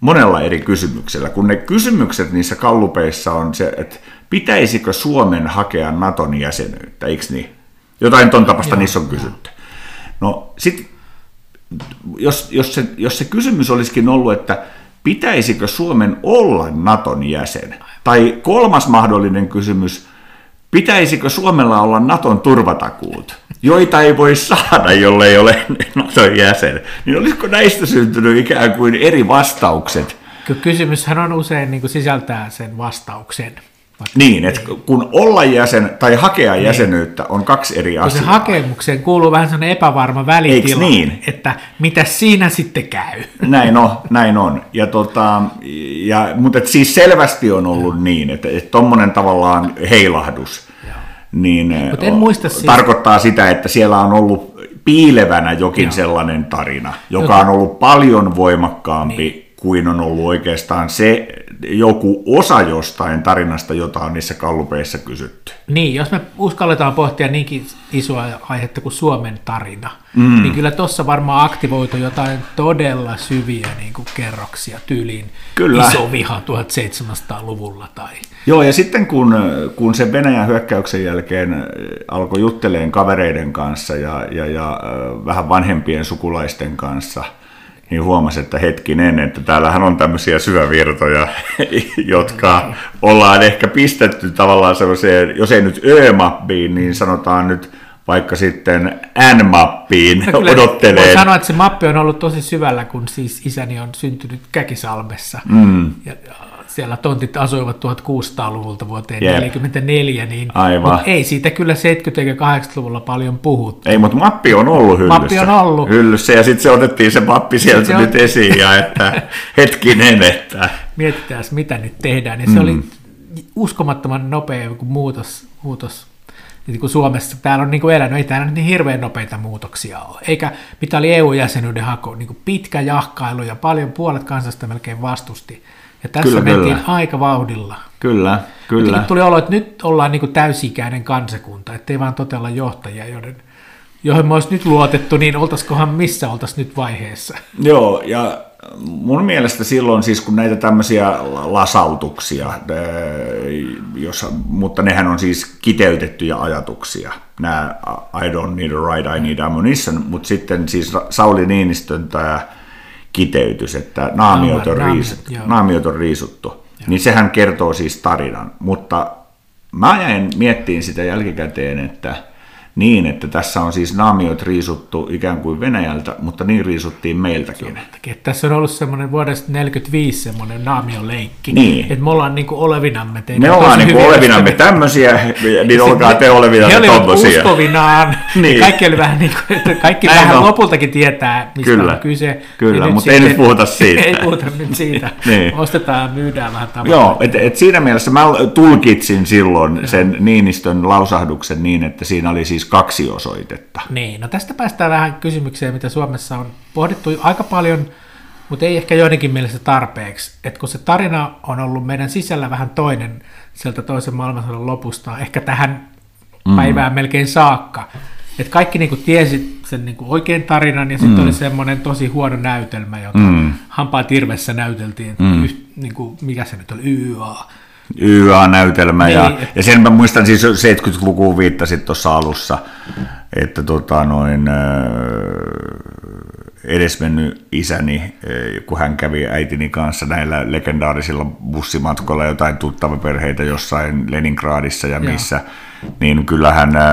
monella eri kysymyksellä, kun ne kysymykset niissä kallupeissa on se, että pitäisikö Suomen hakea Naton jäsenyyttä, eikö niin? Jotain ton tapasta Joo, niissä on kysytty. No sit, jos, jos, se, jos se kysymys olisikin ollut, että pitäisikö Suomen olla Naton jäsen, tai kolmas mahdollinen kysymys, pitäisikö Suomella olla Naton turvatakuut, joita ei voi saada, jollei ole Naton jäsen, niin olisiko näistä syntynyt ikään kuin eri vastaukset? Kysymyshän on usein niin kuin sisältää sen vastauksen. Niin, että kun olla jäsen tai hakea niin. jäsenyyttä on kaksi eri asiaa. Se hakemukseen kuuluu vähän sellainen epävarma välitila, niin? että mitä siinä sitten käy. Näin on, näin on. Ja tota, ja, mutta et siis selvästi on ollut Joo. niin, että tuommoinen tavallaan heilahdus niin en muista siis... tarkoittaa sitä, että siellä on ollut piilevänä jokin Joo. sellainen tarina, joka on ollut paljon voimakkaampi niin. Kuin on ollut oikeastaan se joku osa jostain tarinasta, jota on niissä kallupeissa kysytty. Niin, jos me uskalletaan pohtia niinkin isoa aihetta kuin Suomen tarina, mm. niin kyllä tuossa varmaan aktivoitu jotain todella syviä niin kuin kerroksia tyyliin kyllä. iso viha 1700-luvulla. Tai... Joo, ja sitten kun, kun se Venäjän hyökkäyksen jälkeen alkoi jutteleen kavereiden kanssa ja, ja, ja vähän vanhempien sukulaisten kanssa – niin huomasi, että hetkinen, että täällähän on tämmöisiä syvävirtoja, jotka ollaan ehkä pistetty tavallaan sellaiseen, jos ei nyt Ö-mappiin, niin sanotaan nyt vaikka sitten N-mappiin no odottelee. Voi sanoa, että se mappi on ollut tosi syvällä, kun siis isäni on syntynyt Käkisalmessa. Mm. Ja siellä tontit asuivat 1600-luvulta vuoteen 1944, niin Aivan. ei siitä kyllä 70- ja 80-luvulla paljon puhuttu. Ei, mutta mappi on ollut hyllyssä. Mappi on ollut. Hyllyssä, ja sitten se otettiin se mappi sieltä se nyt on... esiin, ja että hetkinen, että... Mietitään, mitä nyt tehdään, ja se mm. oli uskomattoman nopea muutos, muutos niin kuin Suomessa täällä on niin kuin elänyt, ei täällä niin hirveän nopeita muutoksia ole. Eikä mitä oli EU-jäsenyyden haku, niin kuin pitkä jahkailu ja paljon puolet kansasta melkein vastusti ja tässä kyllä, mentiin kyllä. aika vauhdilla. Kyllä, kyllä. tuli olo, että nyt ollaan niin täysikäinen kansakunta, ettei vaan totella johtajia, joiden, joihin me olisi nyt luotettu, niin oltaisikohan missä oltaisiin nyt vaiheessa. Joo, ja mun mielestä silloin siis kun näitä tämmöisiä lasautuksia, jossa, mutta nehän on siis kiteytettyjä ajatuksia, nämä I don't need a ride, I need ammunition, mutta sitten siis Sauli Niinistön tämä kiteytys, että naamiot on, riisuttu, naamiot on riisuttu, joo. niin sehän kertoo siis tarinan. Mutta mä jäin miettiin sitä jälkikäteen, että niin, että tässä on siis naamiot riisuttu ikään kuin Venäjältä, mutta niin riisuttiin meiltäkin. Että tässä on ollut semmoinen vuodesta 1945 semmoinen naamioleikki, niin. että me ollaan niin kuin olevinamme. Me ollaan niin kuin olevinamme tämmöisiä, niin olkaa te olevinamme tommosia. uskovinaan, niin. kaikki oli vähän niin kuin, että kaikki Näin vähän on. lopultakin tietää, mistä kyllä. on kyse. Kyllä, mutta ei nyt puhuta siitä. ei puhuta nyt siitä. niin. Ostetaan ja myydään vähän tavalla. Joo, että et siinä mielessä mä tulkitsin silloin sen Niinistön lausahduksen niin, että siinä oli siis kaksi osoitetta. Niin, no tästä päästään vähän kysymykseen, mitä Suomessa on pohdittu aika paljon, mutta ei ehkä joidenkin mielestä tarpeeksi. Että kun se tarina on ollut meidän sisällä vähän toinen sieltä toisen maailmansodan lopusta, ehkä tähän mm. päivään melkein saakka, että kaikki niinku tiesi sen niinku oikein tarinan ja sitten mm. oli semmoinen tosi huono näytelmä, jota mm. hampaa tirvessä näyteltiin, mm. yht, niinku, mikä se nyt oli, YA YA-näytelmä. Niin. Ja, ja sen mä muistan siis 70-lukuun viittasit tuossa alussa, että tota noin, edesmennyt isäni, kun hän kävi äitini kanssa näillä legendaarisilla bussimatkoilla jotain tuttavaperheitä jossain Leningradissa ja missä, Joo. Niin kyllähän äh,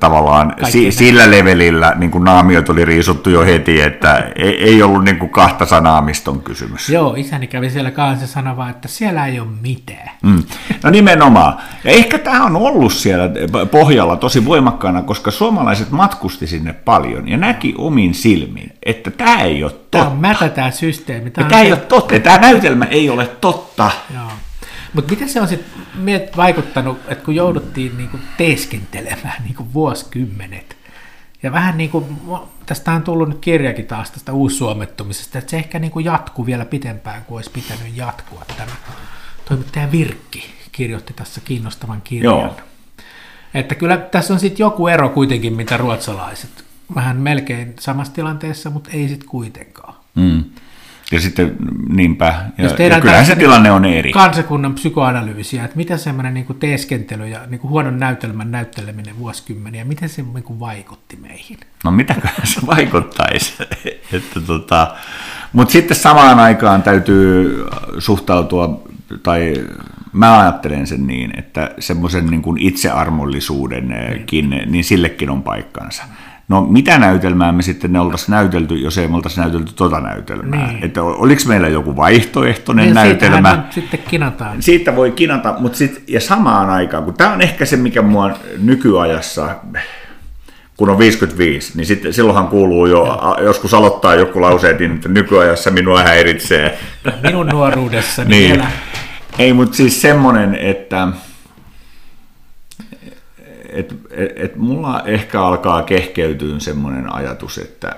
tavallaan si- sillä levelillä niin kuin naamiot oli riisuttu jo heti, että ei, ei ollut niin kuin kahta sanaa, mistä on kysymys. Joo, isäni kävi siellä kanssa ja sanoi vaan, että siellä ei ole mitään. Mm. No nimenomaan. Ja ehkä tämä on ollut siellä pohjalla tosi voimakkaana, koska suomalaiset matkusti sinne paljon ja näki omin silmiin, että tämä ei ole totta. Tämä on mätä tämä systeemi. Tämä, tämä ei ole totta. Tämä näytelmä ei ole totta. Joo. Mutta miten se on sitten vaikuttanut, että kun jouduttiin niinku teeskentelemään niinku vuosikymmenet, ja vähän niin kuin, tästä on tullut nyt kirjakin taas tästä uussuomettumisesta, että se ehkä niin kuin jatkuu vielä pitempään kuin olisi pitänyt jatkua tämä. Toimittaja Virkki kirjoitti tässä kiinnostavan kirjan. Joo. Että kyllä tässä on sitten joku ero kuitenkin, mitä ruotsalaiset. Vähän melkein samassa tilanteessa, mutta ei sitten kuitenkaan. Mm. Ja sitten niinpä, ja, ja kyllähän se tilanne on eri. Kansakunnan psykoanalyysiä, että mitä semmoinen niin teeskentely ja niin kuin huonon näytelmän näytteleminen vuosikymmeniä, miten se niin kuin vaikutti meihin? No mitäköhän se vaikuttaisi? että tota, mutta sitten samaan aikaan täytyy suhtautua, tai mä ajattelen sen niin, että semmoisen niin kuin itsearmollisuudenkin, niin. niin sillekin on paikkansa. No mitä näytelmää me sitten ne oltaisiin näytelty, jos ei me oltaisiin näytelty tota näytelmää? Niin. Että oliko meillä joku vaihtoehtoinen niin, näytelmä? sitten kinataan. Siitä voi kinata, mutta sit, ja samaan aikaan, kun tämä on ehkä se, mikä mua nykyajassa, kun on 55, niin sitten, silloinhan kuuluu jo, ja. joskus aloittaa joku lauseet, niin että nykyajassa minua häiritsee. Minun nuoruudessani niin. vielä. Ei, mutta siis semmoinen, että et, et, et mulla ehkä alkaa kehkeytyä semmoinen ajatus, että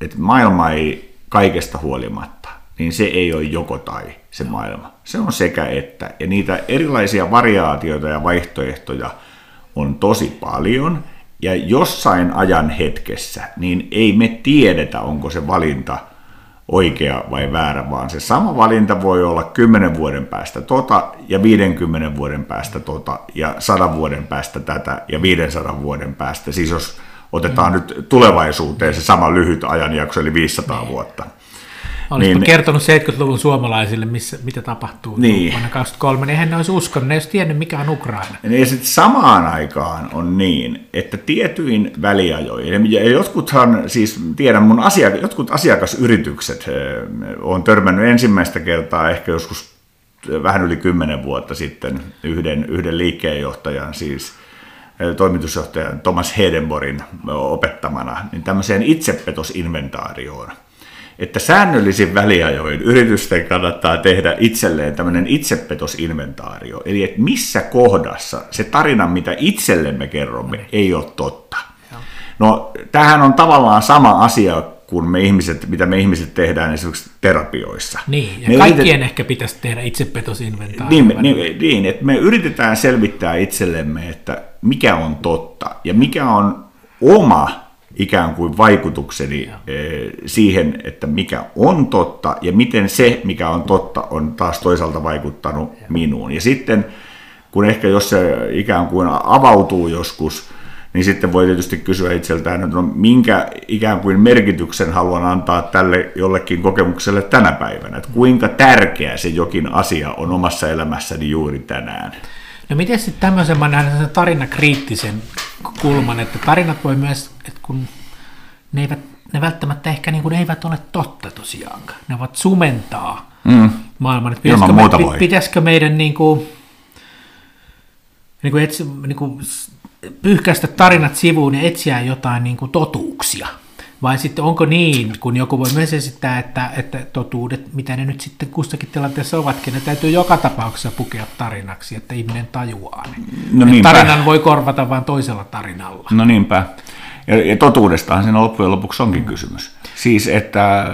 et maailma ei kaikesta huolimatta, niin se ei ole joko tai se maailma. Se on sekä että. Ja niitä erilaisia variaatioita ja vaihtoehtoja on tosi paljon. Ja jossain ajan hetkessä, niin ei me tiedetä, onko se valinta – oikea vai väärä, vaan se sama valinta voi olla 10 vuoden päästä tota ja 50 vuoden päästä tota ja 100 vuoden päästä tätä ja 500 vuoden päästä. Siis jos otetaan mm. nyt tulevaisuuteen se sama lyhyt ajanjakso, eli 500 niin. vuotta. Olisipa niin, kertonut 70-luvun suomalaisille, missä, mitä tapahtuu. Niin. vuonna 2023, niin eihän ne olisi uskonut, ne olisi tiennyt, mikä on Ukraina. Ja sitten samaan aikaan on niin, että tietyin väliajoin, ja jotkuthan, siis tiedän mun asiak- jotkut asiakasyritykset, on törmännyt ensimmäistä kertaa ehkä joskus vähän yli kymmenen vuotta sitten yhden, yhden liikkeenjohtajan, siis toimitusjohtajan Thomas Hedenborin opettamana, niin tämmöiseen itsepetosinventaarioon – että säännöllisin väliajoin yritysten kannattaa tehdä itselleen tämmöinen itsepetosinventaario, eli että missä kohdassa se tarina, mitä itsellemme kerromme, ei ole totta. No, tämähän on tavallaan sama asia kuin me ihmiset, mitä me ihmiset tehdään esimerkiksi terapioissa. Niin, ja me kaikkien yritet... ehkä pitäisi tehdä itsepetosinventaario. Niin, niin, niin, että me yritetään selvittää itsellemme, että mikä on totta ja mikä on oma ikään kuin vaikutukseni eh, siihen, että mikä on totta ja miten se, mikä on totta, on taas toisaalta vaikuttanut minuun. Ja sitten, kun ehkä jos se ikään kuin avautuu joskus, niin sitten voi tietysti kysyä itseltään, että no, minkä ikään kuin merkityksen haluan antaa tälle jollekin kokemukselle tänä päivänä, että kuinka tärkeä se jokin asia on omassa elämässäni juuri tänään. No miten sitten tämmöisen, mä näen tarinakriittisen kulman, että tarinat voi myös, että kun ne, eivät, ne välttämättä ehkä niin kuin, eivät ole totta tosiaankaan, ne ovat sumentaa mm. maailman. Että pitäisikö, me, voi. pitäisikö meidän niin kuin, niin kuin etsi, niin kuin, pyyhkäistä tarinat sivuun ja etsiä jotain niin kuin totuuksia? Vai sitten onko niin, kun joku voi myös esittää, että, että totuudet, mitä ne nyt sitten kustakin tilanteessa ovatkin, ne täytyy joka tapauksessa pukea tarinaksi, että ihminen tajuaa ne. No tarinan voi korvata vain toisella tarinalla. No niinpä. Ja, ja totuudestahan siinä loppujen lopuksi onkin mm. kysymys. Siis, että,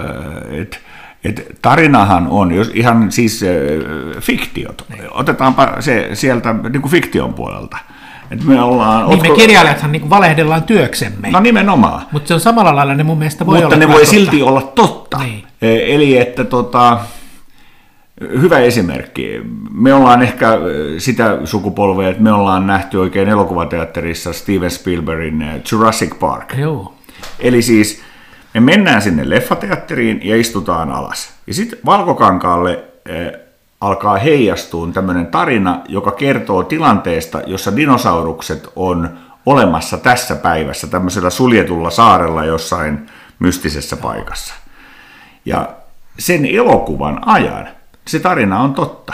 että et tarinahan on, jos ihan siis äh, fiktiot, niin. otetaanpa se sieltä niin kuin fiktion puolelta. Et me, ollaan, niin otko... me kirjailijathan niin valehdellaan työksemme. No nimenomaan. Mutta se on samalla lailla, ne mun mielestä voi Mutta olla ne voi totta. silti olla totta. Niin. E, eli että tota, hyvä esimerkki. Me ollaan ehkä sitä sukupolvea, että me ollaan nähty oikein elokuvateatterissa Steven Spielbergin Jurassic Park. Joo. Eli siis Me mennään sinne leffateatteriin ja istutaan alas. Ja sitten Valkokankaalle alkaa heijastua tämmöinen tarina, joka kertoo tilanteesta, jossa dinosaurukset on olemassa tässä päivässä tämmöisellä suljetulla saarella jossain mystisessä paikassa. Ja sen elokuvan ajan se tarina on totta.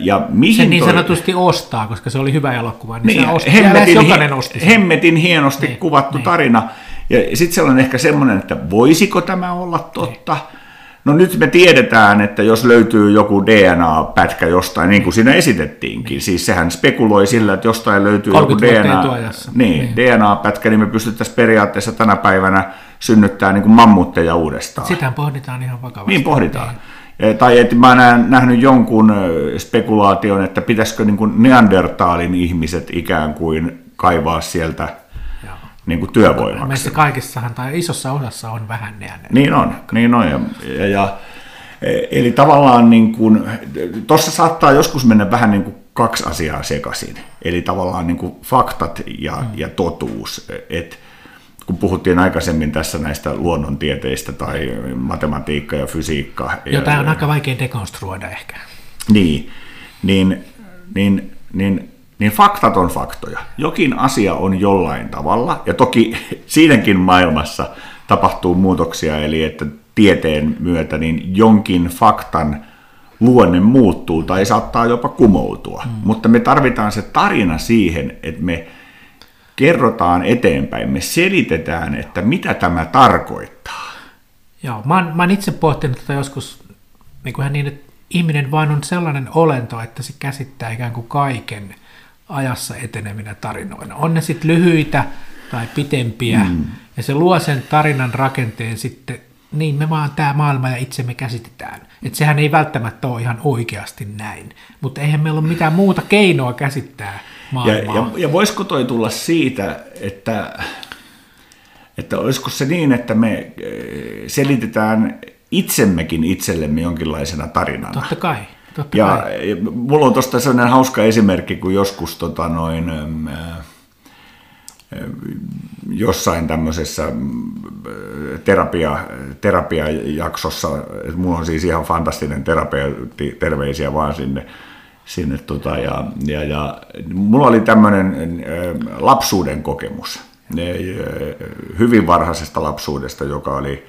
Ja mihin se niin toi- sanotusti ostaa, koska se oli hyvä elokuva, niin, niin, se osti, hemmetin, jokainen osti sen. hemmetin hienosti Niin, kuvattu niin. tarina. Ja sitten siellä on ehkä semmoinen, että voisiko tämä olla totta? No nyt me tiedetään, että jos löytyy joku DNA-pätkä jostain, niin kuin siinä esitettiinkin, siis sehän spekuloi sillä, että jostain löytyy joku 30 vuotta DNA, niin, Niin. DNA-pätkä, niin me pystyttäisiin periaatteessa tänä päivänä synnyttää niin kuin mammutteja uudestaan. Sitähän pohditaan ihan vakavasti. Niin pohditaan. Ja- Tai että mä oon nähnyt jonkun ö, spekulaation, että pitäisikö niin kuin Neandertaalin ihmiset ikään kuin kaivaa sieltä. Niin kuin työvoimaksi. Meissä kaikissahan tai isossa osassa on vähän ne. Niin on, niin on. Ja, ja, ja, e- eli tavallaan niin kuin, tuossa saattaa joskus mennä vähän niin kuin kaksi asiaa sekaisin. Eli tavallaan niin kuin faktat ja, mm. ja totuus. Et, kun puhuttiin aikaisemmin tässä näistä luonnontieteistä tai matematiikka ja fysiikka. ja- Jota on aika vaikea dekonstruoida ehkä. niin, niin, niin, niin, niin faktat on faktoja. Jokin asia on jollain tavalla, ja toki siinäkin maailmassa tapahtuu muutoksia, eli että tieteen myötä niin jonkin faktan luonne muuttuu tai saattaa jopa kumoutua. Mm. Mutta me tarvitaan se tarina siihen, että me kerrotaan eteenpäin, me selitetään, että mitä tämä tarkoittaa. Joo, mä oon, mä oon itse pohtinut tätä joskus niin kuin niin, että ihminen vain on sellainen olento, että se käsittää ikään kuin kaiken ajassa eteneminen tarinoina. On ne sitten lyhyitä tai pitempiä, mm. ja se luo sen tarinan rakenteen sitten, niin me vaan tämä maailma ja itsemme käsitetään. Että sehän ei välttämättä ole ihan oikeasti näin, mutta eihän meillä ole mitään muuta keinoa käsittää Ja, maailmaa. ja, ja voisiko toi tulla siitä, että, että olisiko se niin, että me eh, selitetään itsemmekin itsellemme jonkinlaisena tarinana? Totta kai, totta Ja, kai. ja mulla on tuosta sellainen hauska esimerkki, kun joskus tota noin, ää, jossain tämmöisessä mm, terapia, terapiajaksossa, että mulla on siis ihan fantastinen terapeutti, terveisiä vaan sinne, sinne tota, ja, ja, ja, mulla oli tämmöinen lapsuuden kokemus, ä, hyvin varhaisesta lapsuudesta, joka oli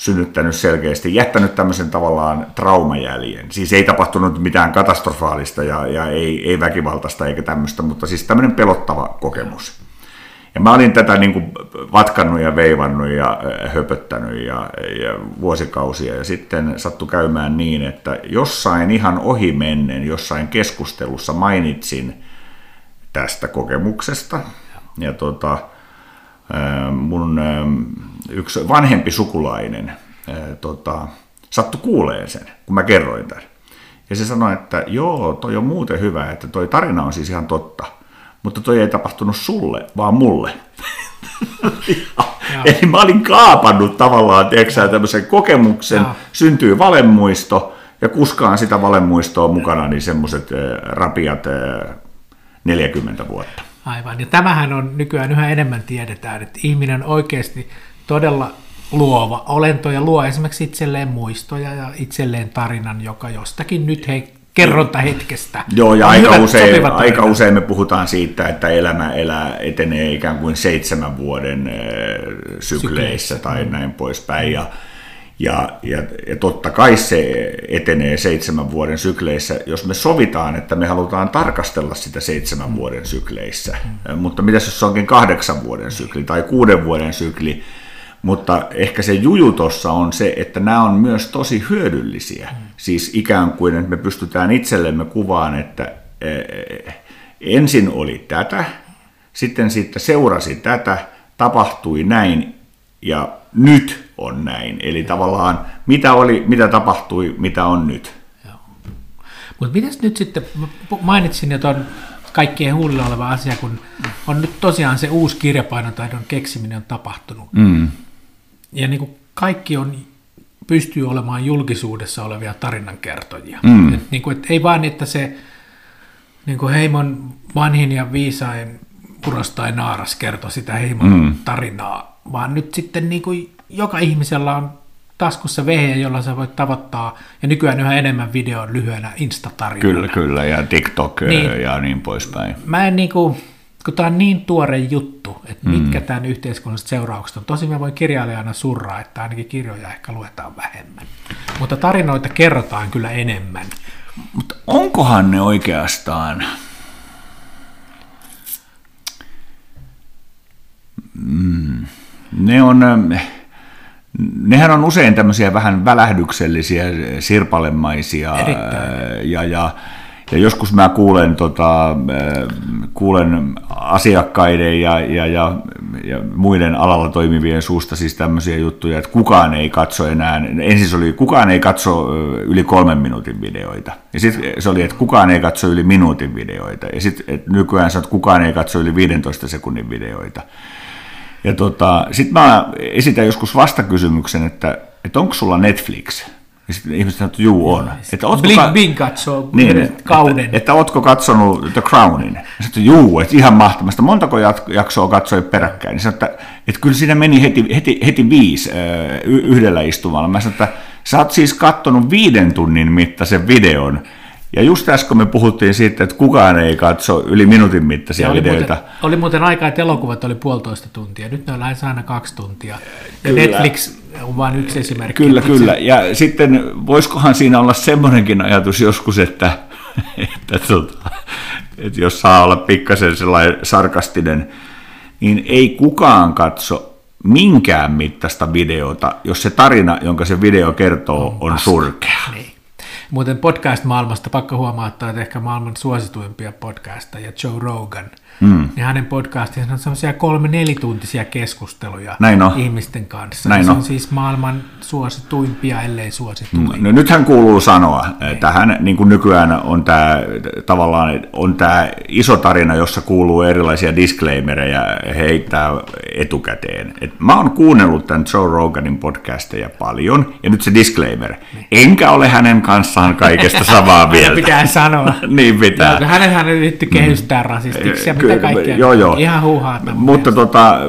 synnyttänyt selkeästi, jättänyt tämmöisen tavallaan traumajäljen. Siis ei tapahtunut mitään katastrofaalista ja, ja ei, ei väkivaltaista eikä tämmöistä, mutta siis tämmöinen pelottava kokemus. Ja mä olin tätä niin kuin vatkannut ja veivannut ja äh, höpöttänyt ja, ja vuosikausia. Ja sitten sattui käymään niin, että jossain ihan ohimennen, jossain keskustelussa mainitsin tästä kokemuksesta. Ja tota, mun yksi vanhempi sukulainen tota, sattui kuuleen sen, kun mä kerroin tämän. Ja se sanoi, että joo, toi on muuten hyvä, että toi tarina on siis ihan totta. Mutta toi ei tapahtunut sulle, vaan mulle. Eli mä olin kaapannut tavallaan, tiedätkö tämmöisen kokemuksen, Joo. syntyy valemuisto, ja kuskaan sitä valemuistoa mukana, niin semmoiset rapiat äh, 40 vuotta. Aivan, ja tämähän on nykyään yhä enemmän tiedetään, että ihminen on oikeasti todella luova olento ja luo esimerkiksi itselleen muistoja ja itselleen tarinan, joka jostakin nyt he, kerrontahetkestä. Joo, ja on aika usein, aika usein me puhutaan siitä, että elämä elää, etenee ikään kuin seitsemän vuoden sykleissä Sykleissä, tai näin poispäin. Ja, ja, ja, ja totta kai se etenee seitsemän vuoden sykleissä, jos me sovitaan, että me halutaan tarkastella sitä seitsemän vuoden sykleissä. Mutta mitä jos se onkin kahdeksan vuoden sykli tai kuuden vuoden sykli, mutta ehkä se juju tuossa on se, että nämä on myös tosi hyödyllisiä. Siis ikään kuin, että me pystytään itsellemme kuvaan, että eh, ensin oli tätä, sitten siitä seurasi tätä, tapahtui näin ja nyt on näin. Eli tavallaan mitä oli, mitä tapahtui, mitä on nyt. Mutta mitäs nyt sitten, mainitsin jo tuon kaikkien huulilla oleva asia, kun on nyt tosiaan se uusi kirjapainotaidon keksiminen on tapahtunut. Mm. Ja niin kuin kaikki on, pystyy olemaan julkisuudessa olevia tarinankertojia. Mm. Et niin kuin, et ei vaan, että se niin kuin heimon vanhin ja viisain uros tai naaras kertoi sitä heimon mm. tarinaa, vaan nyt sitten niin kuin joka ihmisellä on taskussa vehe, jolla sä voit tavoittaa, ja nykyään yhä enemmän videon lyhyenä instatarinana. Kyllä, kyllä, ja TikTok niin. ja niin poispäin. Mä en niin kuin, kun tämä on niin tuore juttu, että mm. mitkä tämän yhteiskunnalliset seuraukset on. Tosin mä voin kirjailijana surraa, että ainakin kirjoja ehkä luetaan vähemmän. Mutta tarinoita kerrotaan kyllä enemmän. Mutta onkohan ne oikeastaan... Mm. Ne on... Nehän on usein tämmöisiä vähän välähdyksellisiä, sirpalemaisia ja, ja ja joskus mä kuulen, tota, kuulen asiakkaiden ja, ja, ja, ja muiden alalla toimivien suusta siis tämmöisiä juttuja, että kukaan ei katso enää, ensin se oli, kukaan ei katso yli kolmen minuutin videoita. Ja sitten se oli, että kukaan ei katso yli minuutin videoita. Ja sitten nykyään se että kukaan ei katso yli 15 sekunnin videoita. Ja tota, sitten mä esitän joskus vastakysymyksen, että, että onko sulla Netflix? Ja sitten ihmiset sanoo, että juu on. Että ootko Blink ka- Bing katsoo niin, kauden. Että, että ootko katsonut The Crownin? Ja sitten juu, että ihan mahtamasta. Montako jaksoa katsoi peräkkäin? Niin sanoo, että, että kyllä siinä meni heti, heti, heti viisi yhdellä istumalla. Mä sanoin, että sä oot siis kattonut viiden tunnin mittaisen videon, ja just äsken me puhuttiin siitä, että kukaan ei katso yli minuutin mittaisia oli videoita. Muuten, oli muuten aika, että elokuvat oli puolitoista tuntia. Nyt ne on lähes aina kaksi tuntia. Ja kyllä. Netflix on vain yksi esimerkki. Kyllä, kyllä. Ja sitten voisikohan siinä olla semmoinenkin ajatus joskus, että, että, tota, että jos saa olla pikkasen sellainen sarkastinen, niin ei kukaan katso minkään mittaista videota, jos se tarina, jonka se video kertoo, on surkea. Niin. Muuten podcast-maailmasta pakko huomauttaa, että ehkä maailman suosituimpia podcasteja, Joe Rogan, mm. niin hänen podcastinsa on sellaisia kolme nelituntisia keskusteluja Näin on. ihmisten kanssa. Näin se on. on siis maailman suosituimpia, ellei suosituin. No, nythän kuuluu sanoa, että hän niin kuin nykyään on tämä tavallaan on tämä iso tarina, jossa kuuluu erilaisia disclaimereja heittää etukäteen. Et mä oon kuunnellut tämän Joe Roganin podcasteja paljon, ja nyt se disclaimer. Niin. Enkä ole hänen kanssaan kaikesta samaa mieltä. pitää sanoa. niin pitää. Joo, hänenhän yritti kehystää mm. rasistiksi ja mitä kaikkea. Joo, joo. Ihan huuhaa. Mutta tota,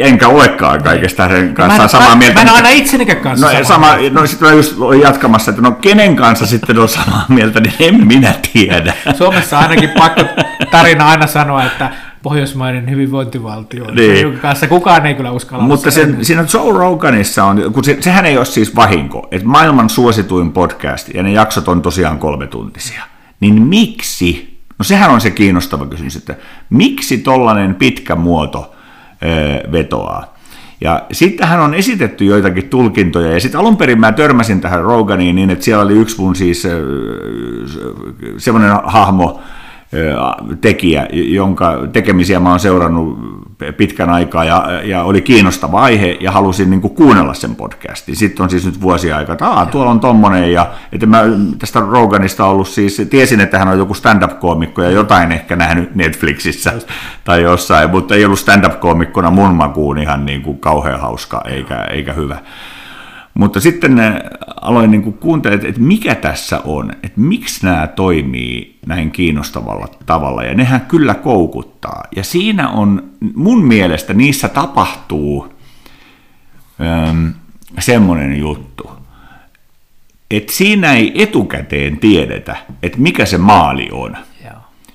enkä olekaan kaikesta hänen kanssaan samaa mieltä. Mä en aina itsenikään kanssa no, sama, no sitten mä just jatkamassa, että no kenen kanssa sitten on samaa mieltä, niin en minä tiedä. Suomessa ainakin pakko tarina aina sanoa, että pohjoismainen hyvinvointivaltio, niin. jonka kanssa kukaan ei kyllä uskalla Mutta sen, siinä Joe Roganissa on, kun se, sehän ei ole siis vahinko, että maailman suosituin podcast, ja ne jaksot on tosiaan kolme tuntisia, niin miksi, no sehän on se kiinnostava kysymys, että miksi tollainen pitkä muoto ö, vetoaa? Ja sitten hän on esitetty joitakin tulkintoja, ja sitten alun perin mä törmäsin tähän Roganiin niin, että siellä oli yksi mun siis semmoinen hahmo, tekijä, jonka tekemisiä mä oon seurannut pitkän aikaa ja, ja oli kiinnostava aihe ja halusin niin kuin kuunnella sen podcastin. Sitten on siis nyt vuosia aikaa, että Aa, tuolla on tommonen ja että mä tästä Roganista ollut siis, tiesin, että hän on joku stand-up-koomikko ja jotain ehkä nähnyt Netflixissä tai jossain, mutta ei ollut stand-up-koomikkona mun makuun ihan niin kuin kauhean hauska eikä, eikä hyvä. Mutta sitten aloin niin kuuntelemaan, että mikä tässä on, että miksi nämä toimii näin kiinnostavalla tavalla, ja nehän kyllä koukuttaa. Ja siinä on, mun mielestä niissä tapahtuu äm, semmoinen juttu, että siinä ei etukäteen tiedetä, että mikä se maali on.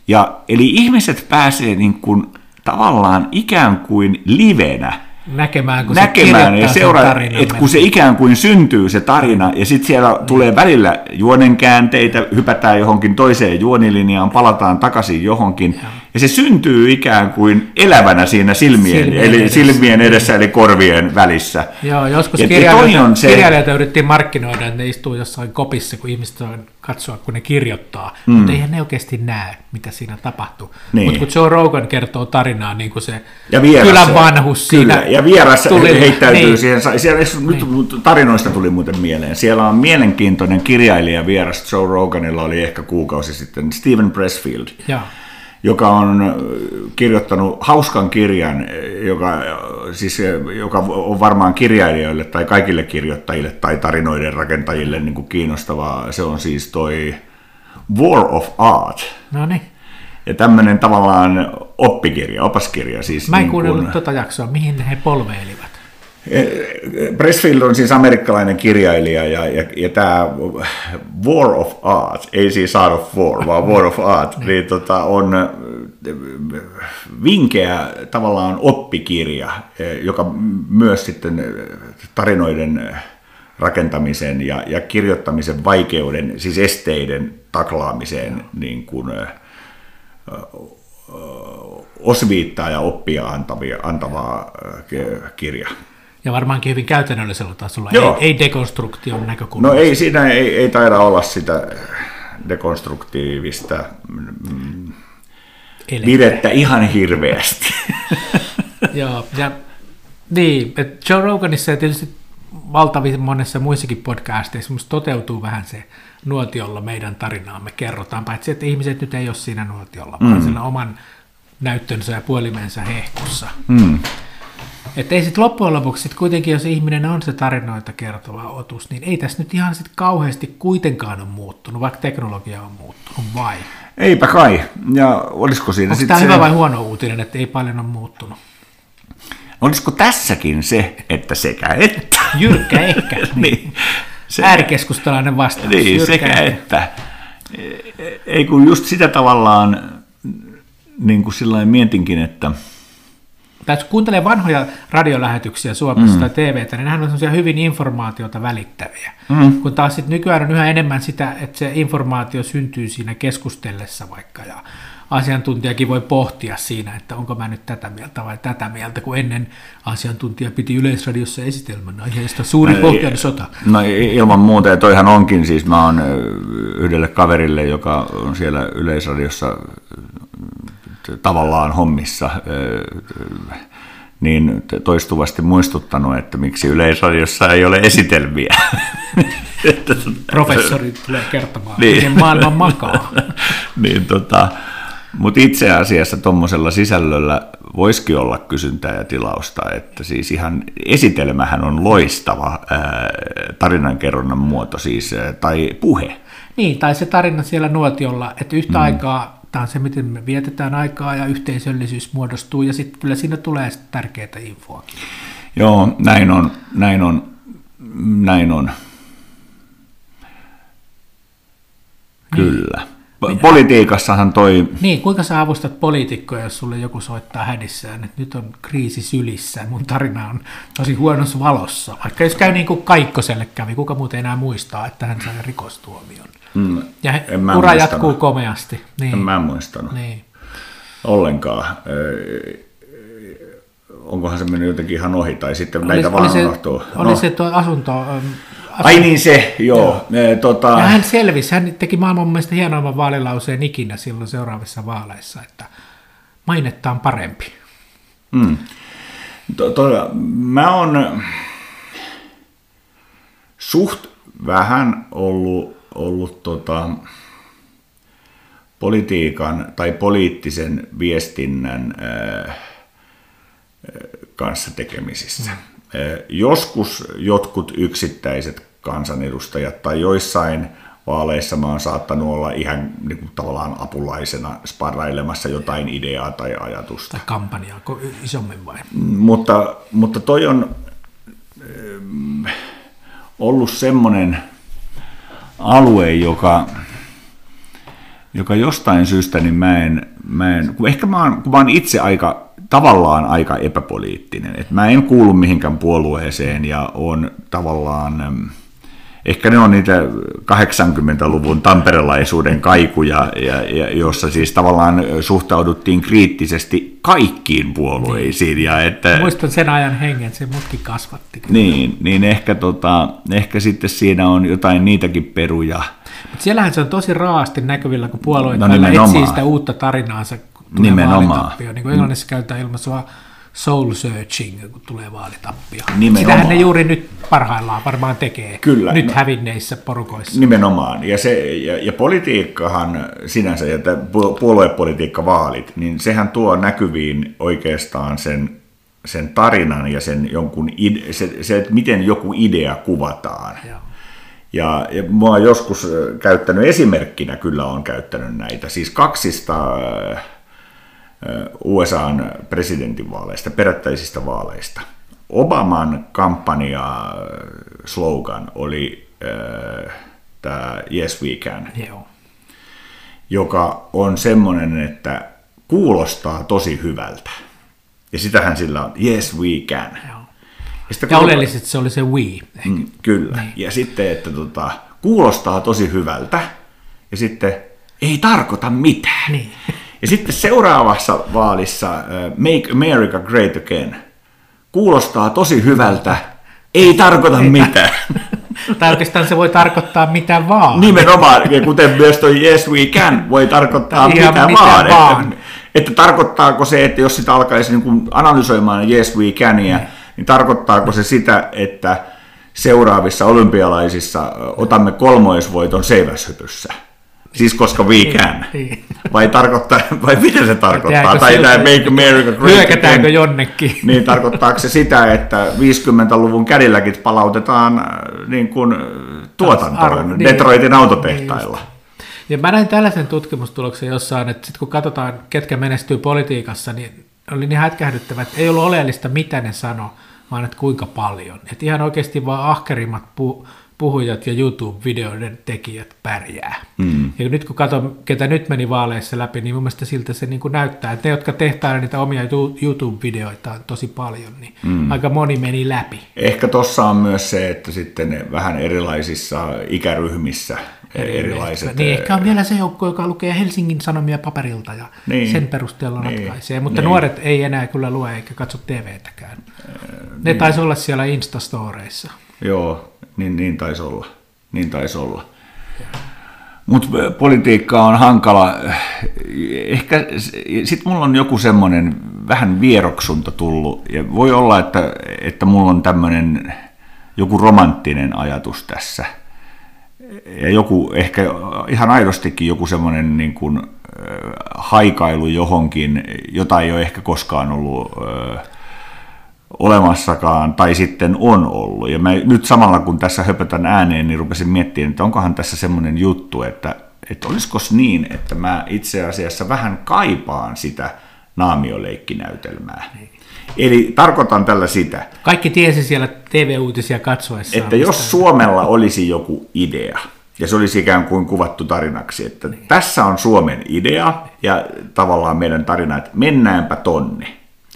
Ja, eli ihmiset pääsee niin kuin, tavallaan ikään kuin livenä näkemään, kun näkemään se ja seuraa, että kun se ikään kuin syntyy se tarina, ja sitten siellä mm. tulee välillä juonenkäänteitä, hypätään johonkin toiseen juonilinjaan, palataan takaisin johonkin, ja, ja se syntyy ikään kuin elävänä siinä silmien, silmien eli edessä. silmien edessä, eli korvien välissä. Joo, joskus ja, kirjailijoita, se... kirjailijoita yritettiin markkinoida, että ne istuu jossain kopissa, kun ihmiset on katsoa, kun ne kirjoittaa, mm. mutta eihän ne oikeasti näe, mitä siinä tapahtuu. Niin. Mutta kun Joe Rogan kertoo tarinaa, niin kuin se ja kylän vanhus kyllä, siinä ja vieras tuli, heittäytyy niin. siihen. Siellä, niin. nyt tarinoista tuli muuten mieleen. Siellä on mielenkiintoinen kirjailija vieras. Joe Roganilla oli ehkä kuukausi sitten, Steven Pressfield. Ja joka on kirjoittanut hauskan kirjan, joka, siis, joka on varmaan kirjailijoille tai kaikille kirjoittajille tai tarinoiden rakentajille niin kuin kiinnostavaa. Se on siis toi War of Art. No niin. Ja tämmöinen tavallaan oppikirja, opaskirja. Siis Mä en niin kuunnellut kun... tota jaksoa, mihin he polveilivat. Pressfield on siis amerikkalainen kirjailija ja, ja, ja tämä War of Art, ei siis Art of War, vaan War of Art, niin, niin tota, on vinkeä tavallaan oppikirja, joka myös sitten tarinoiden rakentamisen ja, ja kirjoittamisen vaikeuden, siis esteiden taklaamiseen niin kuin, osviittaa ja oppia antavia, antavaa kirja. Ja varmaankin hyvin käytännöllisellä tasolla, Joo. ei, ei dekonstruktion näkökulmasta. No ei, siinä ei, ei taida olla sitä dekonstruktiivista mm, virettä ihan hirveästi. Joo, ja niin, että Joe Roganissa ja tietysti valtavin monessa muissakin podcasteissa musta toteutuu vähän se nuotiolla meidän tarinaamme kerrotaan, paitsi että ihmiset nyt ei ole siinä nuotiolla, mm. vaan sillä oman näyttönsä ja puolimensa hehkussa. Mm. Että ei sitten loppujen lopuksi sit kuitenkin, jos ihminen on se tarinoita kertova otus, niin ei tässä nyt ihan sit kauheasti kuitenkaan ole muuttunut, vaikka teknologia on muuttunut, vai? Eipä kai. Ja olisiko siinä Onko tämä se... hyvä vai huono uutinen, että ei paljon ole muuttunut? Olisiko tässäkin se, että sekä että? Jyrkkä ehkä. niin. Se, Äärikeskustalainen vastaus. Niin, Jyrkkä sekä että. Ei kun just sitä tavallaan, niin kuin sillä mietinkin, että – tai jos kuuntelee vanhoja radiolähetyksiä Suomessa mm. tai TVtä, niin nehän on sellaisia hyvin informaatiota välittäviä. Mm. Kun taas sit nykyään on yhä enemmän sitä, että se informaatio syntyy siinä keskustellessa vaikka, ja asiantuntijakin voi pohtia siinä, että onko mä nyt tätä mieltä vai tätä mieltä, kun ennen asiantuntija piti Yleisradiossa esitelmän aiheesta suuri pohjan sota. No ilman muuta, ja toihan onkin, siis mä oon yhdelle kaverille, joka on siellä Yleisradiossa tavallaan hommissa niin toistuvasti muistuttanut, että miksi Yleisradiossa ei ole esitelmiä. Professori tulee kertomaan, niin. miten maailma makaa. niin, tota, mutta itse asiassa tuommoisella sisällöllä voisikin olla kysyntää ja tilausta, että siis ihan esitelmähän on loistava ää, tarinankerronnan muoto siis, ää, tai puhe. Niin, tai se tarina siellä nuotiolla, että yhtä mm. aikaa tämä on se, miten me vietetään aikaa ja yhteisöllisyys muodostuu, ja sitten kyllä siinä tulee tärkeää infoakin. Joo, näin on, näin on, näin on. Kyllä. Niin. Politiikassahan toi... Niin, kuinka sä avustat poliitikkoja, jos sulle joku soittaa hädissään, että nyt on kriisi sylissä, mun tarina on tosi huonossa valossa. Vaikka jos käy niin kuin Kaikkoselle kävi, kuka muuten enää muistaa, että hän sai rikostuomion. Mm, ja ura muistanut. jatkuu komeasti. Niin. En mä muistanut. Niin. Ollenkaan. Onkohan se mennyt jotenkin ihan ohi, tai sitten oli, näitä vaan se, unohtuu. Oli no. se tuo asunto... Asunto. Ai niin se, joo. joo. E, tota... Ja hän selvisi, hän teki maailman mielestä hienoimman vaalilauseen ikinä silloin seuraavissa vaaleissa, että mainetta on parempi. Mm. To, to, mä oon suht vähän ollut ollut tota, politiikan tai poliittisen viestinnän ää, kanssa tekemisissä. Mm. Joskus jotkut yksittäiset kansanedustajat tai joissain vaaleissa mä oon saattanut olla ihan niin kuin, tavallaan apulaisena sparrailemassa jotain ideaa tai ajatusta. Tai kampanjaa isommin vai? Mutta, mutta toi on ollut semmoinen alue, joka, joka jostain syystä, niin mä en, mä en kun ehkä mä oon, kun mä oon itse aika, tavallaan aika epäpoliittinen, että mä en kuulu mihinkään puolueeseen ja on tavallaan, ehkä ne on niitä 80-luvun tamperelaisuuden kaikuja, ja, ja, jossa siis tavallaan suhtauduttiin kriittisesti kaikkiin puolueisiin. Ja että, Muistan sen ajan hengen, se mutkin kasvatti. Niin, niin ehkä, tota, ehkä sitten siinä on jotain niitäkin peruja. Mutta siellähän se on tosi raasti näkyvillä, kun puolueet no, etsii sitä uutta tarinaansa, tulee nimenomaan. Niin kuin Englannissa käytetään ilmaisua soul searching, kun tulee vaalitappio. Nimenomaan. Sitähän ne juuri nyt parhaillaan varmaan tekee, Kyllä, nyt no, hävinneissä porukoissa. Nimenomaan, ja, se, ja, ja politiikkahan sinänsä, ja puoluepolitiikka vaalit, niin sehän tuo näkyviin oikeastaan sen, sen tarinan ja sen jonkun, ide, se, se, että miten joku idea kuvataan. Joo. Ja, ja mä oon joskus käyttänyt esimerkkinä, kyllä on käyttänyt näitä, siis kaksista USAn presidentinvaaleista, perättäisistä vaaleista. Obaman kampanja slogan oli äh, tämä Yes We Can, Joo. joka on semmoinen, että kuulostaa tosi hyvältä. Ja sitähän sillä on, yes we can. Joo. Ja, Ja kun- oleellisesti se oli se we. ehkä. Mm, kyllä. Niin. Ja sitten, että tota, kuulostaa tosi hyvältä, ja sitten ei tarkoita mitään. Niin. Ja sitten seuraavassa vaalissa äh, Make America Great Again kuulostaa tosi hyvältä, ei tarkoita mitään. tai oikeastaan se voi tarkoittaa mitä vaan. Nimenomaan, ja kuten myös tuo Yes We Can voi tarkoittaa mitä, mitä vaan. vaan. Että, että tarkoittaako se, että jos sitä alkaisi niin kuin analysoimaan Yes We Cania, niin tarkoittaako se sitä, että seuraavissa olympialaisissa otamme kolmoisvoiton seiväshypyssä? Siis koska we can. Niin. Vai, tarkoittaa, vai mitä se tarkoittaa? Jääkö Tai tämä Make America Great Hyökätäänkö jonnekin? Niin tarkoittaako se sitä, että 50-luvun kädilläkin palautetaan äh, niin kuin, äh, tuotantoon Arvo- niin. Detroitin autotehtailla? Ja mä näin tällaisen tutkimustuloksen jossain, että sit kun katsotaan, ketkä menestyy politiikassa, niin oli niin hätkähdyttävä, että ei ollut oleellista, mitä ne sano, vaan että kuinka paljon. Että ihan oikeasti vaan ahkerimmat pu- puhujat ja YouTube-videoiden tekijät pärjää. Mm. Ja nyt kun katson, ketä nyt meni vaaleissa läpi, niin mun mielestä siltä se niin kuin näyttää, että ne, jotka tehtailee niitä omia You- YouTube-videoitaan tosi paljon, niin mm. aika moni meni läpi. Ehkä tuossa on myös se, että sitten ne vähän erilaisissa ikäryhmissä erilaiset... Niin ehkä on vielä se joukko, joka lukee Helsingin Sanomia paperilta ja Niin. niin. sen perusteella Niin. ratkaisee. Mutta Niin. nuoret ei enää kyllä lue eikä katso TVtäkään. Ne niin. taisi olla siellä Instastoreissa. Joo, niin, niin taisi olla. Niin taisi olla. Mutta politiikka on hankala. Ehkä sitten mulla on joku semmoinen vähän vieroksunta tullut. Ja voi olla, että, että mulla on tämmöinen joku romanttinen ajatus tässä. Ja joku, ehkä ihan aidostikin joku semmoinen niin kuin, haikailu johonkin, jota ei ole ehkä koskaan ollut olemassakaan, tai sitten on ollut. Ja mä nyt samalla kun tässä höpötän ääneen, niin rupesin miettimään, että onkohan tässä semmoinen juttu, että, että olisiko niin, että mä itse asiassa vähän kaipaan sitä naamioleikkinäytelmää. Eli tarkoitan tällä sitä, Kaikki tiesi siellä TV-uutisia katsoessa. että jos Suomella olisi joku idea, ja se olisi ikään kuin kuvattu tarinaksi, että tässä on Suomen idea ja tavallaan meidän tarina, että mennäänpä tonne.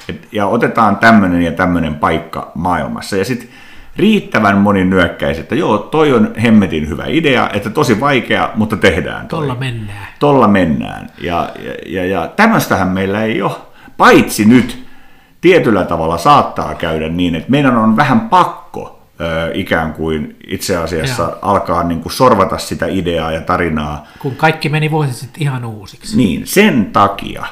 Et, ja otetaan tämmöinen ja tämmöinen paikka maailmassa. Ja sitten riittävän moni nyökkäisi, että joo, toi on hemmetin hyvä idea, että tosi vaikea, mutta tehdään toi. Tolla mennään. Tolla mennään. Ja, ja, ja, ja tämmöistähän meillä ei ole, paitsi nyt tietyllä tavalla saattaa käydä niin, että meidän on vähän pakko ö, ikään kuin itse asiassa Joo. alkaa niin kuin sorvata sitä ideaa ja tarinaa. Kun kaikki meni vuosi sitten ihan uusiksi. Niin, sen takia,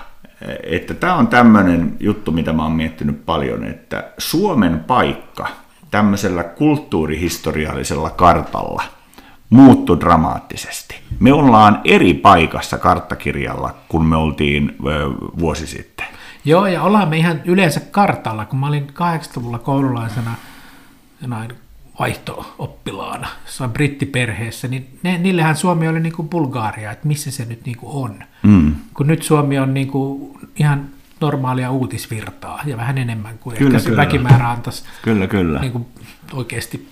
että tämä on tämmöinen juttu, mitä mä oon miettinyt paljon, että Suomen paikka tämmöisellä kulttuurihistoriallisella kartalla muuttui dramaattisesti. Me ollaan eri paikassa karttakirjalla, kun me oltiin vuosi sitten. Joo, ja ollaan me ihan yleensä kartalla. Kun mä olin 80-luvulla koululaisena vaihto-oppilaana jossain brittiperheessä, niin ne, niillähän Suomi oli niin kuin Bulgaaria, että missä se nyt niin kuin on. Mm. Kun nyt Suomi on niin kuin ihan normaalia uutisvirtaa ja vähän enemmän kuin Kyllä, ehkä se kyllä. väkimäärä antaisi Kyllä, kyllä. niin kuin oikeasti,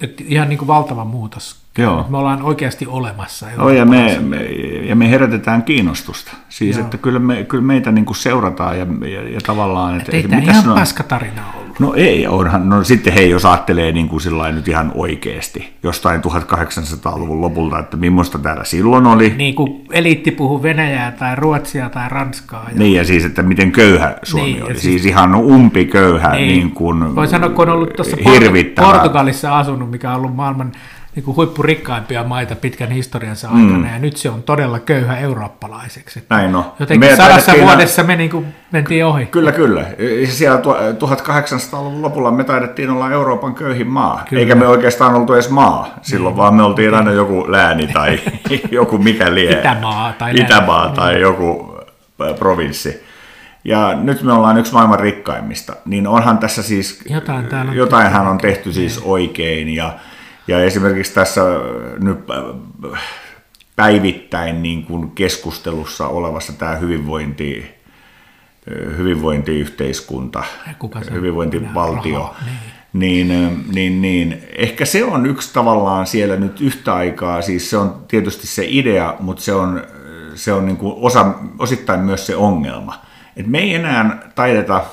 että ihan niin kuin valtava muutos. Joo. Me ollaan oikeasti olemassa. Oh, ja, me, me, ja me herätetään kiinnostusta. Siis, Joo. että kyllä, me, kyllä meitä niin kuin seurataan ja, ja, ja tavallaan... Että, Ei että tämä mitäs ihan paskatarina ollut. No ei, onhan, no sitten hei, jos ajattelee niin kuin nyt ihan oikeasti, jostain 1800-luvun lopulta, että millaista täällä silloin oli. Niin kuin eliitti puhuu venäjää tai ruotsia tai ranskaa. Ja Niin, ja siis, että miten köyhä Suomi Niin, niin, oli. siis- Siis, ihan umpi köyhä, Ei. niin kuin Voi sanoa, kun on ollut tuossa. Portugalissa asunut, mikä on ollut maailman niin kuin huippurikkaimpia maita pitkän historiansa aikana, mm. ja nyt se on todella köyhä eurooppalaiseksi. Näin no. Jotenkin Me sadassa vuodessa me niin kuin mentiin ohi. Kyllä, kyllä. Siellä tu- 1800-luvun lopulla me taidettiin olla Euroopan köyhin maa. Kyllä. Eikä me oikeastaan oltu edes maa. Silloin vaan me oltiin aina joku lääni tai joku mikä lie. Itämaa tai Itämaa tai joku äh, provinssi. Ja nyt me ollaan yksi maailman rikkaimmista. Niin onhan tässä siis, Jotain on jotainhan on tehty siis oikein. Ja, ja esimerkiksi tässä äh, nyt äh, päivittäin niin kuin keskustelussa olevassa tämä hyvinvointi hyvinvointiyhteiskunta, Kuka se- hyvinvointivaltio, Rahaa, niin, niin, niin ehkä se on yksi tavallaan siellä nyt yhtä aikaa, siis se on tietysti se idea, mutta se on, se on niin kuin osa, osittain myös se ongelma. Et me ei enää taideta,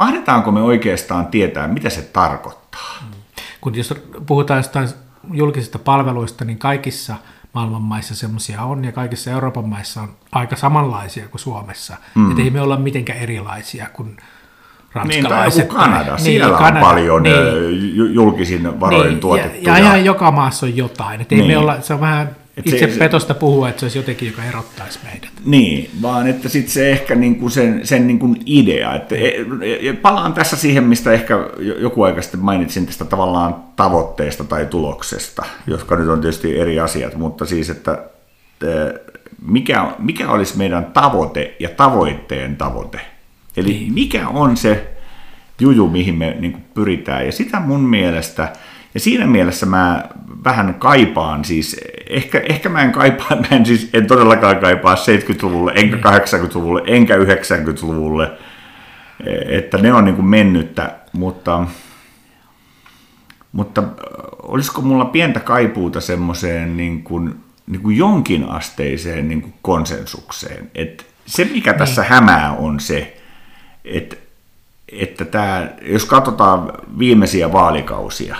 mahdetaanko me oikeastaan tietää, mitä se tarkoittaa? Kun jos puhutaan jostain julkisista palveluista, niin kaikissa maailman maissa semmoisia on, ja kaikissa Euroopan maissa on aika samanlaisia kuin Suomessa. Mm. Että ei me olla mitenkään erilaisia kuin Niin, tai ranskalaiset. Kanada, tai- siellä Kanada, on paljon niin. niin, julkisin varoin Niin, tuotettuja. Ja, ja ihan joka maassa on jotain. Että ei Niin. me olla, se on vähän itse se- petosta puhua, että se olisi jotenkin, joka erottaisi meidät. Niin, vaan että sitten se ehkä niinku sen, sen niinku idea, että e- e- palaan tässä siihen, mistä ehkä jo- joku aika sitten mainitsin tästä tavallaan tavoitteesta tai tuloksesta, jotka nyt on tietysti eri asiat, mutta siis, että e, mikä, mikä olisi meidän tavoite ja tavoitteen tavoite. Eli niin. mikä on se juju, mihin me niin kuin pyritään. Ja sitä mun mielestä, ja siinä mielessä mä vähän kaipaan, siis ehkä, ehkä mä en kaipaa, mä en siis en todellakaan kaipaa 70-luvulle, enkä 80-luvulle, enkä 90-luvulle, että ne on niin kuin mennyttä, mutta, mutta olisiko mulla pientä kaipuuta semmoiseen niin kuin, niin kuin jonkinasteiseen niin kuin konsensukseen, että se mikä tässä hämää on se, että että tämä, jos katsotaan viimeisiä vaalikausia,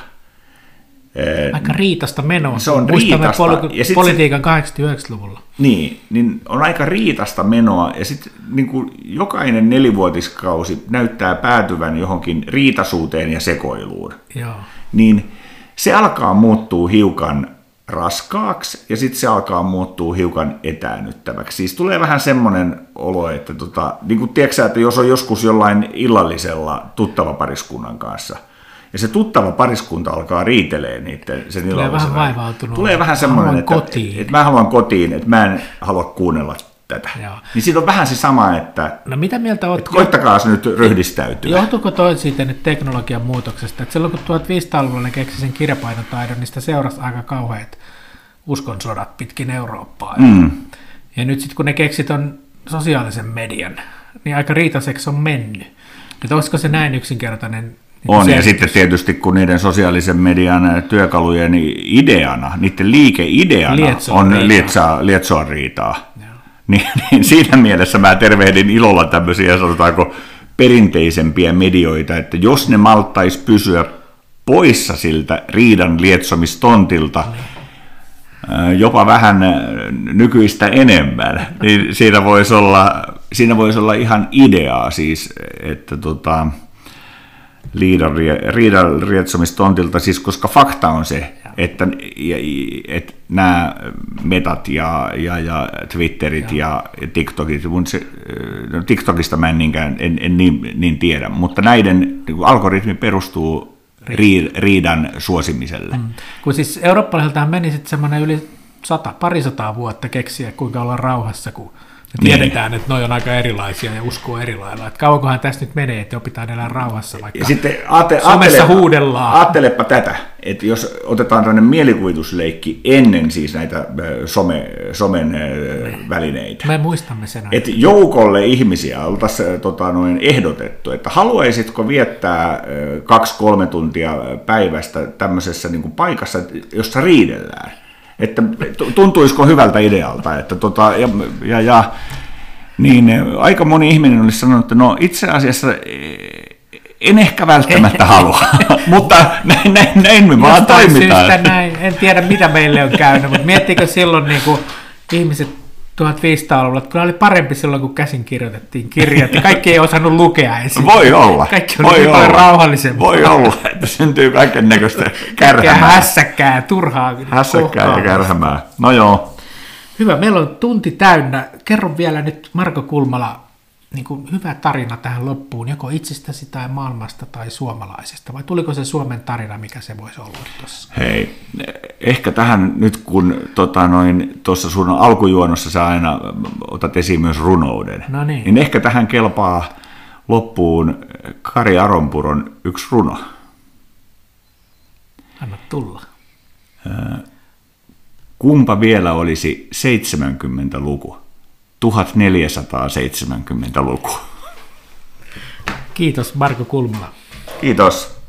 Aika riitasta menoa. Se on Muistamme riitasta, ja sit politiikan 89-luvulla. niin, niin on aika riitasta menoa, ja sitten niin jokainen nelivuotiskausi näyttää päätyvän johonkin riitasuuteen ja sekoiluun. Joo. Niin se alkaa muuttua hiukan raskaaksi, ja sitten se alkaa muuttua hiukan etäännyttäväksi. Siis tulee vähän semmoinen olo, että tota, niin kuin tiedätkö että jos on joskus jollain illallisella tuttava pariskunnan kanssa, ja se tuttava pariskunta alkaa riitelee niiden sen illallisen vähän aikana. vaivautunut. Tulee vähän semmoinen, että, kotiin. että mä haluan kotiin, että mä en halua kuunnella tätä. Joo. Niin siitä on vähän se sama, että, No mitä mieltä oot? että koittakaa se nyt ryhdistäytyä. Johtuuko toi siitä nyt teknologian muutoksesta? Että silloin kun 1500-luvulla ne keksi sen kirjapainotaidon, niin sitä seurasi aika kauheat uskonsodat pitkin Eurooppaa. Mm. Ja nyt sitten kun ne keksi ton sosiaalisen median, niin aika riitaiseksi on mennyt. Että olisiko se näin yksinkertainen? Niin On, ja selitys? sitten tietysti kun niiden sosiaalisen median työkalujen ideana, niiden liikeideana Lietsoa on riitaa. lietsoa, lietsoa riitaa, niin, niin siinä mielessä mä tervehdin ilolla tämmöisiä, sanotaanko, perinteisempiä medioita, että jos ne maltais pysyä poissa siltä riidan lietsomistontilta, jopa vähän nykyistä enemmän, niin siinä voisi olla, siinä voisi olla ihan ideaa siis, että tota, liidan, riidan rietsomistontilta, siis koska fakta on se, että, että nämä metat ja, ja, ja Twitterit ja, ja TikTokit, mun se, no TikTokista mä en, niinkään, en, en niin, niin tiedä, mutta näiden niin algoritmi perustuu rii- riidan suosimiselle. Mm. Kun siis eurooppalaisiltahan meni sitten semmoinen yli sata, parisataa vuotta keksiä, kuinka olla rauhassa, kun me Niin. tiedetään, että noi on aika erilaisia ja uskoo eri lailla. Että kauankohan tästä nyt menee, että opitaan elää rauhassa, vaikka Ja sitten aate, somessa huudellaan. Ajattelepa tätä, että jos otetaan tämmöinen mielikuvitusleikki ennen siis näitä ö, some, somen ö, välineitä, Me muistamme sen ajan. että joukolle ihmisiä oltaisiin tota, noin ehdotettu, että haluaisitko viettää kaksi-kolme tuntia päivästä tämmöisessä niin kuin paikassa, jossa riidellään. Että tu- tuntuisiko hyvältä idealta, että tota, ja, ja, ja niin aika moni ihminen olisi sanonut, että no itse asiassa eh, en ehkä välttämättä halua, mutta näin, näin, näin me vaan Jostain toimitaan. syystä näin, en tiedä mitä meille on käynyt, mutta miettikö silloin niin kuin ihmiset 1500-luvulla, että kyllä oli parempi silloin, kun käsin kirjoitettiin kirjat, ja kaikki ei osannut lukea ensin. Voi olla. Kaikki oli voi niin paljon olla. rauhallisempaa. Voi olla, että syntyy kaiken näköistä Kaikkea kärhämää. hässäkkää, turhaa Hässäkkää ja kärhämää. No joo. Hyvä, meillä on tunti täynnä. Kerro vielä nyt Marko Kulmala, niin kuin hyvä tarina tähän loppuun, joko itsestäsi tai maailmasta tai suomalaisesta, vai tuliko se Suomen tarina, mikä se voisi olla tuossa? Hei, ehkä tähän nyt kun tota noin, tuossa sun alkujuonossa sä aina otat esiin myös runouden, No niin. niin ehkä tähän kelpaa loppuun Kari Aronpuron yksi runo. Anna tulla. Kumpa vielä olisi 70-luku? 1470-luku. Kiitos Marko Kulmala. Kiitos.